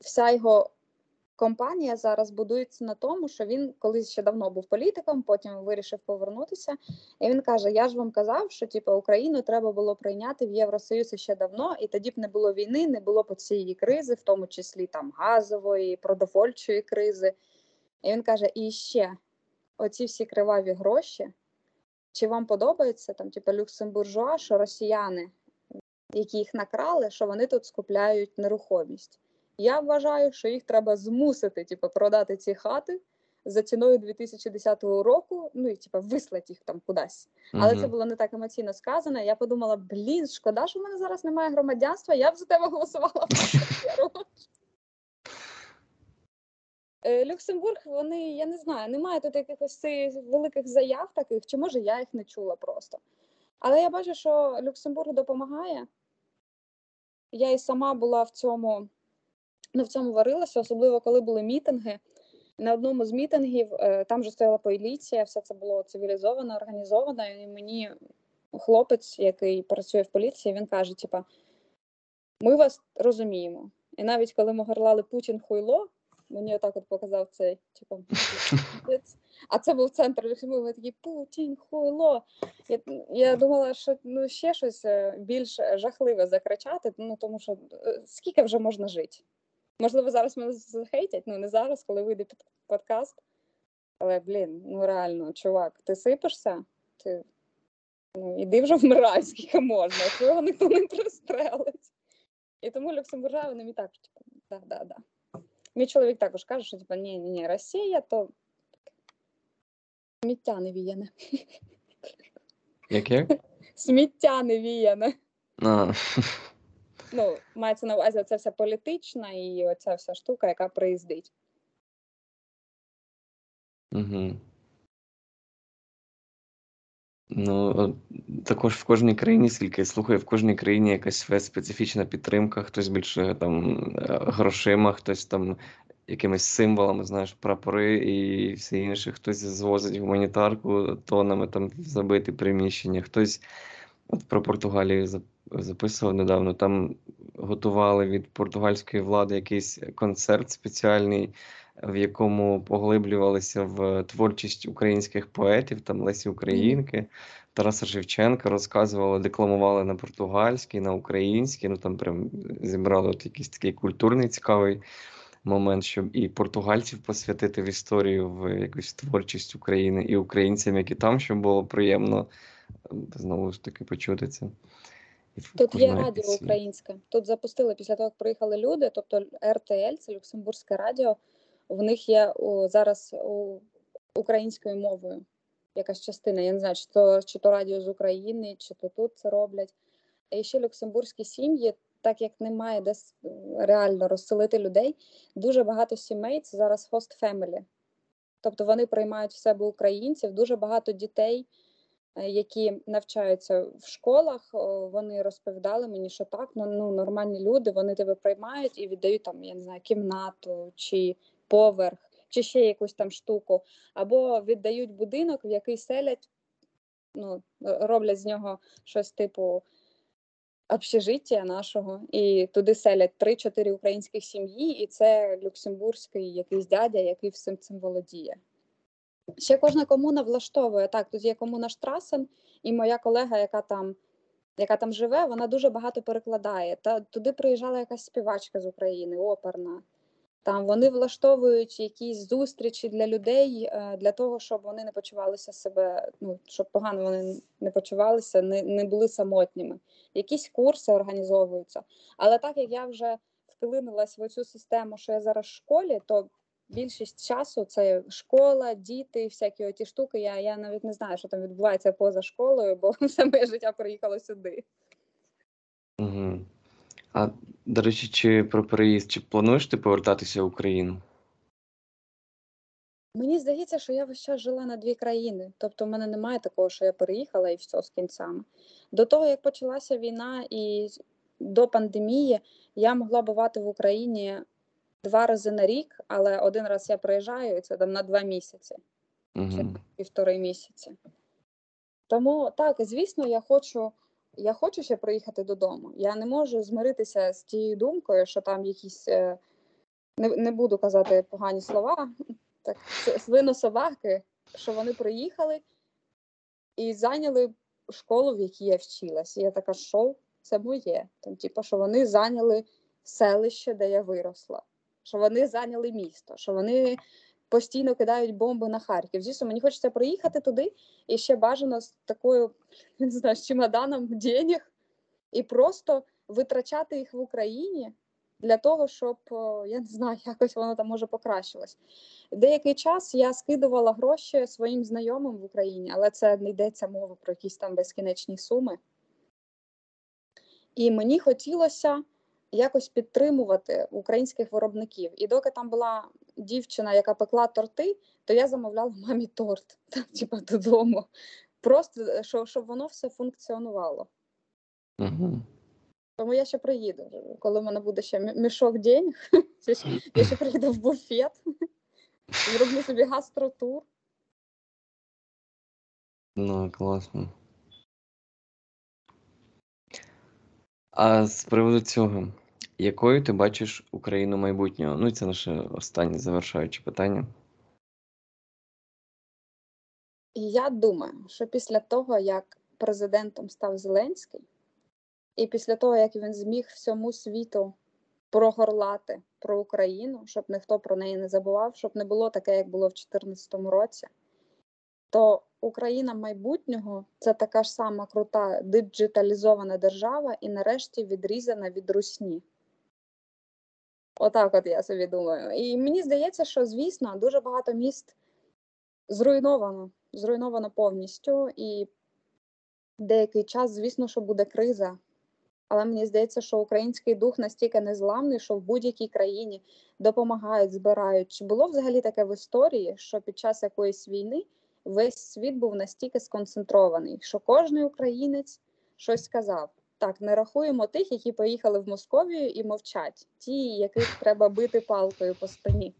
вся його компанія зараз будується на тому, що він колись ще давно був політиком, потім вирішив повернутися. І він каже: Я ж вам казав, що типу, Україну треба було прийняти в Євросоюз ще давно, і тоді б не було війни, не було б цієї кризи, в тому числі там газової, продовольчої кризи. І він каже: і ще оці всі криваві гроші. Чи вам подобається там, типу, люксембуржуа, що росіяни, які їх накрали, що вони тут скупляють нерухомість? Я вважаю, що їх треба змусити, типу, продати ці хати за ціною 2010 року, ну і типу, вислати їх там кудись. Але це було не так емоційно сказано. Я подумала: блін, шкода, що в мене зараз немає громадянства, я б за тебе голосувала. Е, Люксембург, вони, я не знаю, немає тут якихось великих заяв таких, чи може я їх не чула просто. Але я бачу, що Люксембург допомагає. Я і сама була в цьому, ну, в цьому варилася, особливо коли були мітинги. На одному з мітингів е, там же стояла поліція, все це було цивілізовано, організовано. І мені хлопець, який працює в поліції, він каже: типа, ми вас розуміємо. І навіть коли ми горлали Путін хуйло, мені отак от показав цей, типу, а це був центр Люксембургу, ми такі Путін, хуйло. Я, я думала, що ну, ще щось е, більш жахливе закричати, ну тому що е, скільки вже можна жити? Можливо, зараз мене захейтять, ну не зараз, коли вийде подкаст. Але, блін, ну реально, чувак, ти сипишся, ти ну, іди вже вмирай, скільки можна, твого ніхто не пристрелить. І тому Люксембуржа вони мені так, типу, да, да, да. Мій чоловік також каже, що типу, ні, ні, ні, Росія то сміття не віяне. Як як? Сміття не віяне. А, Ну, мається на увазі оця вся політична і оця вся штука, яка приїздить. угу. Ну, також в кожній країні, скільки я слухаю, в кожній країні якась специфічна підтримка, хтось більше там е, грошима, хтось там якимись символами, знаєш, прапори і все інше, хтось звозить гуманітарку тонами там в забиті приміщення, хтось от про Португалію записував недавно, там готували від португальської влади якийсь концерт спеціальний, в якому поглиблювалися в творчість українських поетів, там Лесі Українки, Тараса Шевченка, розказували, декламували на португальській, на українській. Ну там прям зібрали от якийсь такий культурний цікавий момент, щоб і португальців посвятити в історію, в якусь творчість України, і українцям, які там, щоб було приємно знову ж таки почути це. Тут є радіо пісні. українське. Тут запустили після того, як приїхали люди. Тобто РТЛ, це Люксембурзьке радіо. В них є о, зараз о, українською мовою якась частина. Я не знаю, чи то, чи то радіо з України, чи то тут це роблять. І ще люксембурзькі сім'ї, так як немає де реально розселити людей, дуже багато сімей це зараз host family. Тобто вони приймають в себе українців, дуже багато дітей які навчаються в школах, вони розповідали мені, що так, ну, ну нормальні люди, вони тебе приймають і віддають там, я не знаю, кімнату чи поверх, чи ще якусь там штуку, або віддають будинок, в який селять, ну, роблять з нього щось типу общежиття нашого, і туди селять 3-4 українських сім'ї, і це люксембурзький якийсь дядя, який всім цим володіє. Ще кожна комуна влаштовує. Так, тут є комуна Штрасен, і моя колега, яка там, яка там живе, вона дуже багато перекладає. Та туди приїжджала якась співачка з України, оперна. Там вони влаштовують якісь зустрічі для людей е, для того, щоб вони не почувалися себе, ну щоб погано вони не почувалися, не, не були самотніми. Якісь курси організовуються. Але так як я вже вклинилась в цю систему, що я зараз в школі, то більшість часу це школа, діти, всякі оті штуки. Я, я навіть не знаю, що там відбувається поза школою, бо все моє життя приїхало сюди. Угу. А до речі, чи про переїзд, чи плануєш ти повертатися в Україну? Мені здається, що я весь час жила на дві країни. Тобто, в мене немає такого, що я переїхала і все з кінцями. До того, як почалася війна і до пандемії, я могла бувати в Україні два рази на рік, але один раз я приїжджаю, і це там на два місяці, Угу. півтори місяці. Тому так, звісно, я хочу, я хочу ще приїхати додому. Я не можу змиритися з тією думкою, що там якісь е, не, не буду казати погані слова, так с- свинособаки, що вони приїхали і зайняли школу, в якій я вчилась. І я така, що це моє. Там, типу, що вони зайняли селище, де я виросла, що вони зайняли місто, що вони постійно кидають бомби на Харків. Звісно, мені хочеться приїхати туди і ще бажано з такою, не знаю, з чемоданом денег і просто витрачати їх в Україні для того, щоб я не знаю, якось воно там може покращилось. Деякий час я скидувала гроші своїм знайомим в Україні, але це не йдеться мова про якісь там безкінечні суми. І мені хотілося якось підтримувати українських виробників. І доки там була дівчина, яка пекла торти, то я замовляла мамі торт там, типа, додому. Просто е, щоб, щоб воно все функціонувало. Угу. Тому я ще приїду, коли в мене буде ще мішок денег, я ще приїду в буфет, зроблю собі гастротур. Ну, класно. А з приводу цього, якою ти бачиш Україну майбутнього? Ну, і це наше останнє завершаюче питання. Я думаю, що після того, як президентом став Зеленський, і після того, як він зміг всьому світу прогорлати про Україну, щоб ніхто про неї не забував, щоб не було таке, як було в 2014 році, то Україна майбутнього це така ж сама крута диджиталізована держава і нарешті відрізана від русні. Отак от я собі думаю. І мені здається, що, звісно, дуже багато міст зруйновано, зруйновано повністю, і деякий час, звісно, що буде криза. Але мені здається, що український дух настільки незламний, що в будь-якій країні допомагають, збирають. Чи було взагалі таке в історії, що під час якоїсь війни весь світ був настільки сконцентрований, що кожен українець щось сказав. Так, не рахуємо тих, які поїхали в Московію і мовчать, ті, яких треба бити палкою по спині.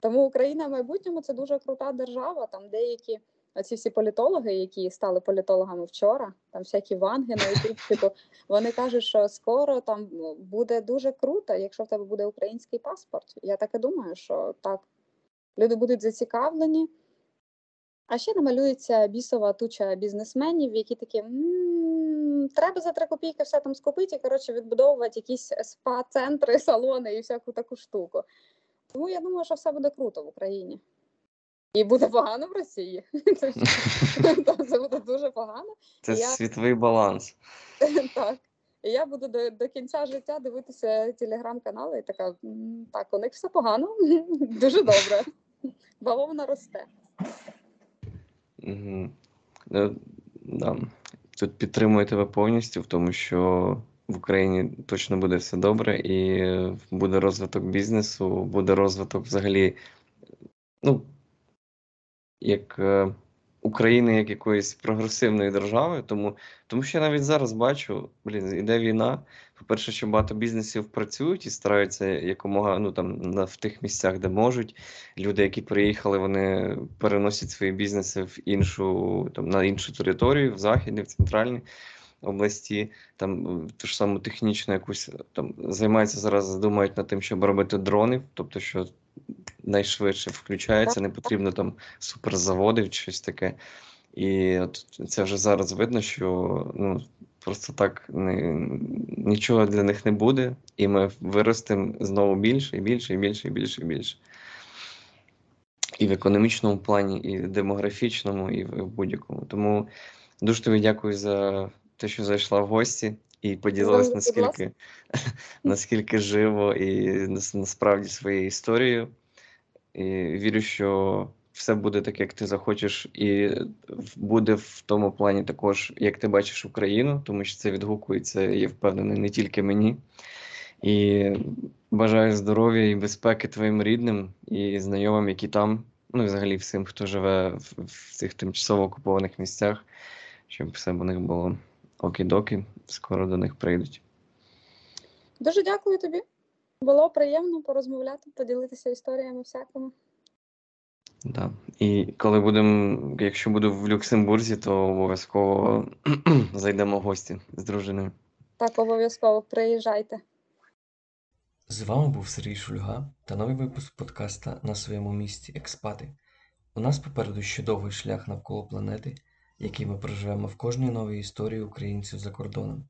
Тому Україна в майбутньому це дуже крута держава. Там деякі оці всі політологи, які стали політологами вчора, там всякі ванги на ютубчику, вони кажуть, що скоро там ну, буде дуже круто, якщо в тебе буде український паспорт. Я так і думаю, що так люди будуть зацікавлені. А ще намалюється бісова туча бізнесменів, які такі «М, треба за три копійки все там скупити і коротше відбудовувати якісь спа-центри, салони і всяку таку штуку. Тому я думаю, що все буде круто в Україні. І буде погано в Росії. Це буде дуже погано. Це світовий баланс. Так. І я буду до, до кінця життя дивитися телеграм-канали і така, так, у них все погано, дуже добре. Бавовна росте. Угу. Да. Тут підтримую тебе повністю в тому, що в Україні точно буде все добре, і буде розвиток бізнесу, буде розвиток взагалі, ну, як е, України, як якоїсь прогресивної держави. Тому, тому що я навіть зараз бачу, блін, іде війна. По-перше, що багато бізнесів працюють і стараються якомога ну там на в тих місцях, де можуть. Люди, які приїхали, вони переносять свої бізнеси в іншу там на іншу територію, в західні, в центральні області. Там ту ж саму технічну якусь там займаються зараз, думають над тим, щоб робити дрони, тобто що найшвидше включається, не потрібно там суперзаводів чи щось таке. І от це вже зараз видно, що ну, просто так не, нічого для них не буде, і ми виростемо знову більше і більше, і більше, і більше, і більше. І в економічному плані, і в демографічному, і в, в будь-якому. Тому дуже тобі дякую за те, що зайшла в гості і поділилась наскільки, наскільки живо і насправді своєю історією. І вірю, що все буде так, як ти захочеш, і буде в тому плані також, як ти бачиш Україну, тому що це відгукується, я впевнений, не тільки мені. І бажаю здоров'я і безпеки твоїм рідним і знайомим, які там, Ну і взагалі всім, хто живе в, в цих тимчасово окупованих місцях, щоб все у них було окі-докі, скоро до них прийдуть. Дуже дякую тобі. Було приємно порозмовляти, поділитися історіями всякими. Да. І коли будемо, якщо буду в Люксембурзі, то обов'язково зайдемо в гості з дружиною. Так, обов'язково приїжджайте. З вами був Сергій Шульга та новий випуск подкаста на своєму місці Експати. У нас попереду ще довгий шлях навколо планети, який ми проживемо в кожній новій історії українців за кордоном.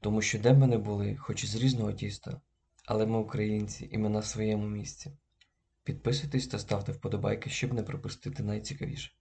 Тому що де б ми не були, хоч і з різного тіста, але ми українці і ми на своєму місці. Підписуйтесь та ставте вподобайки, щоб не пропустити найцікавіше.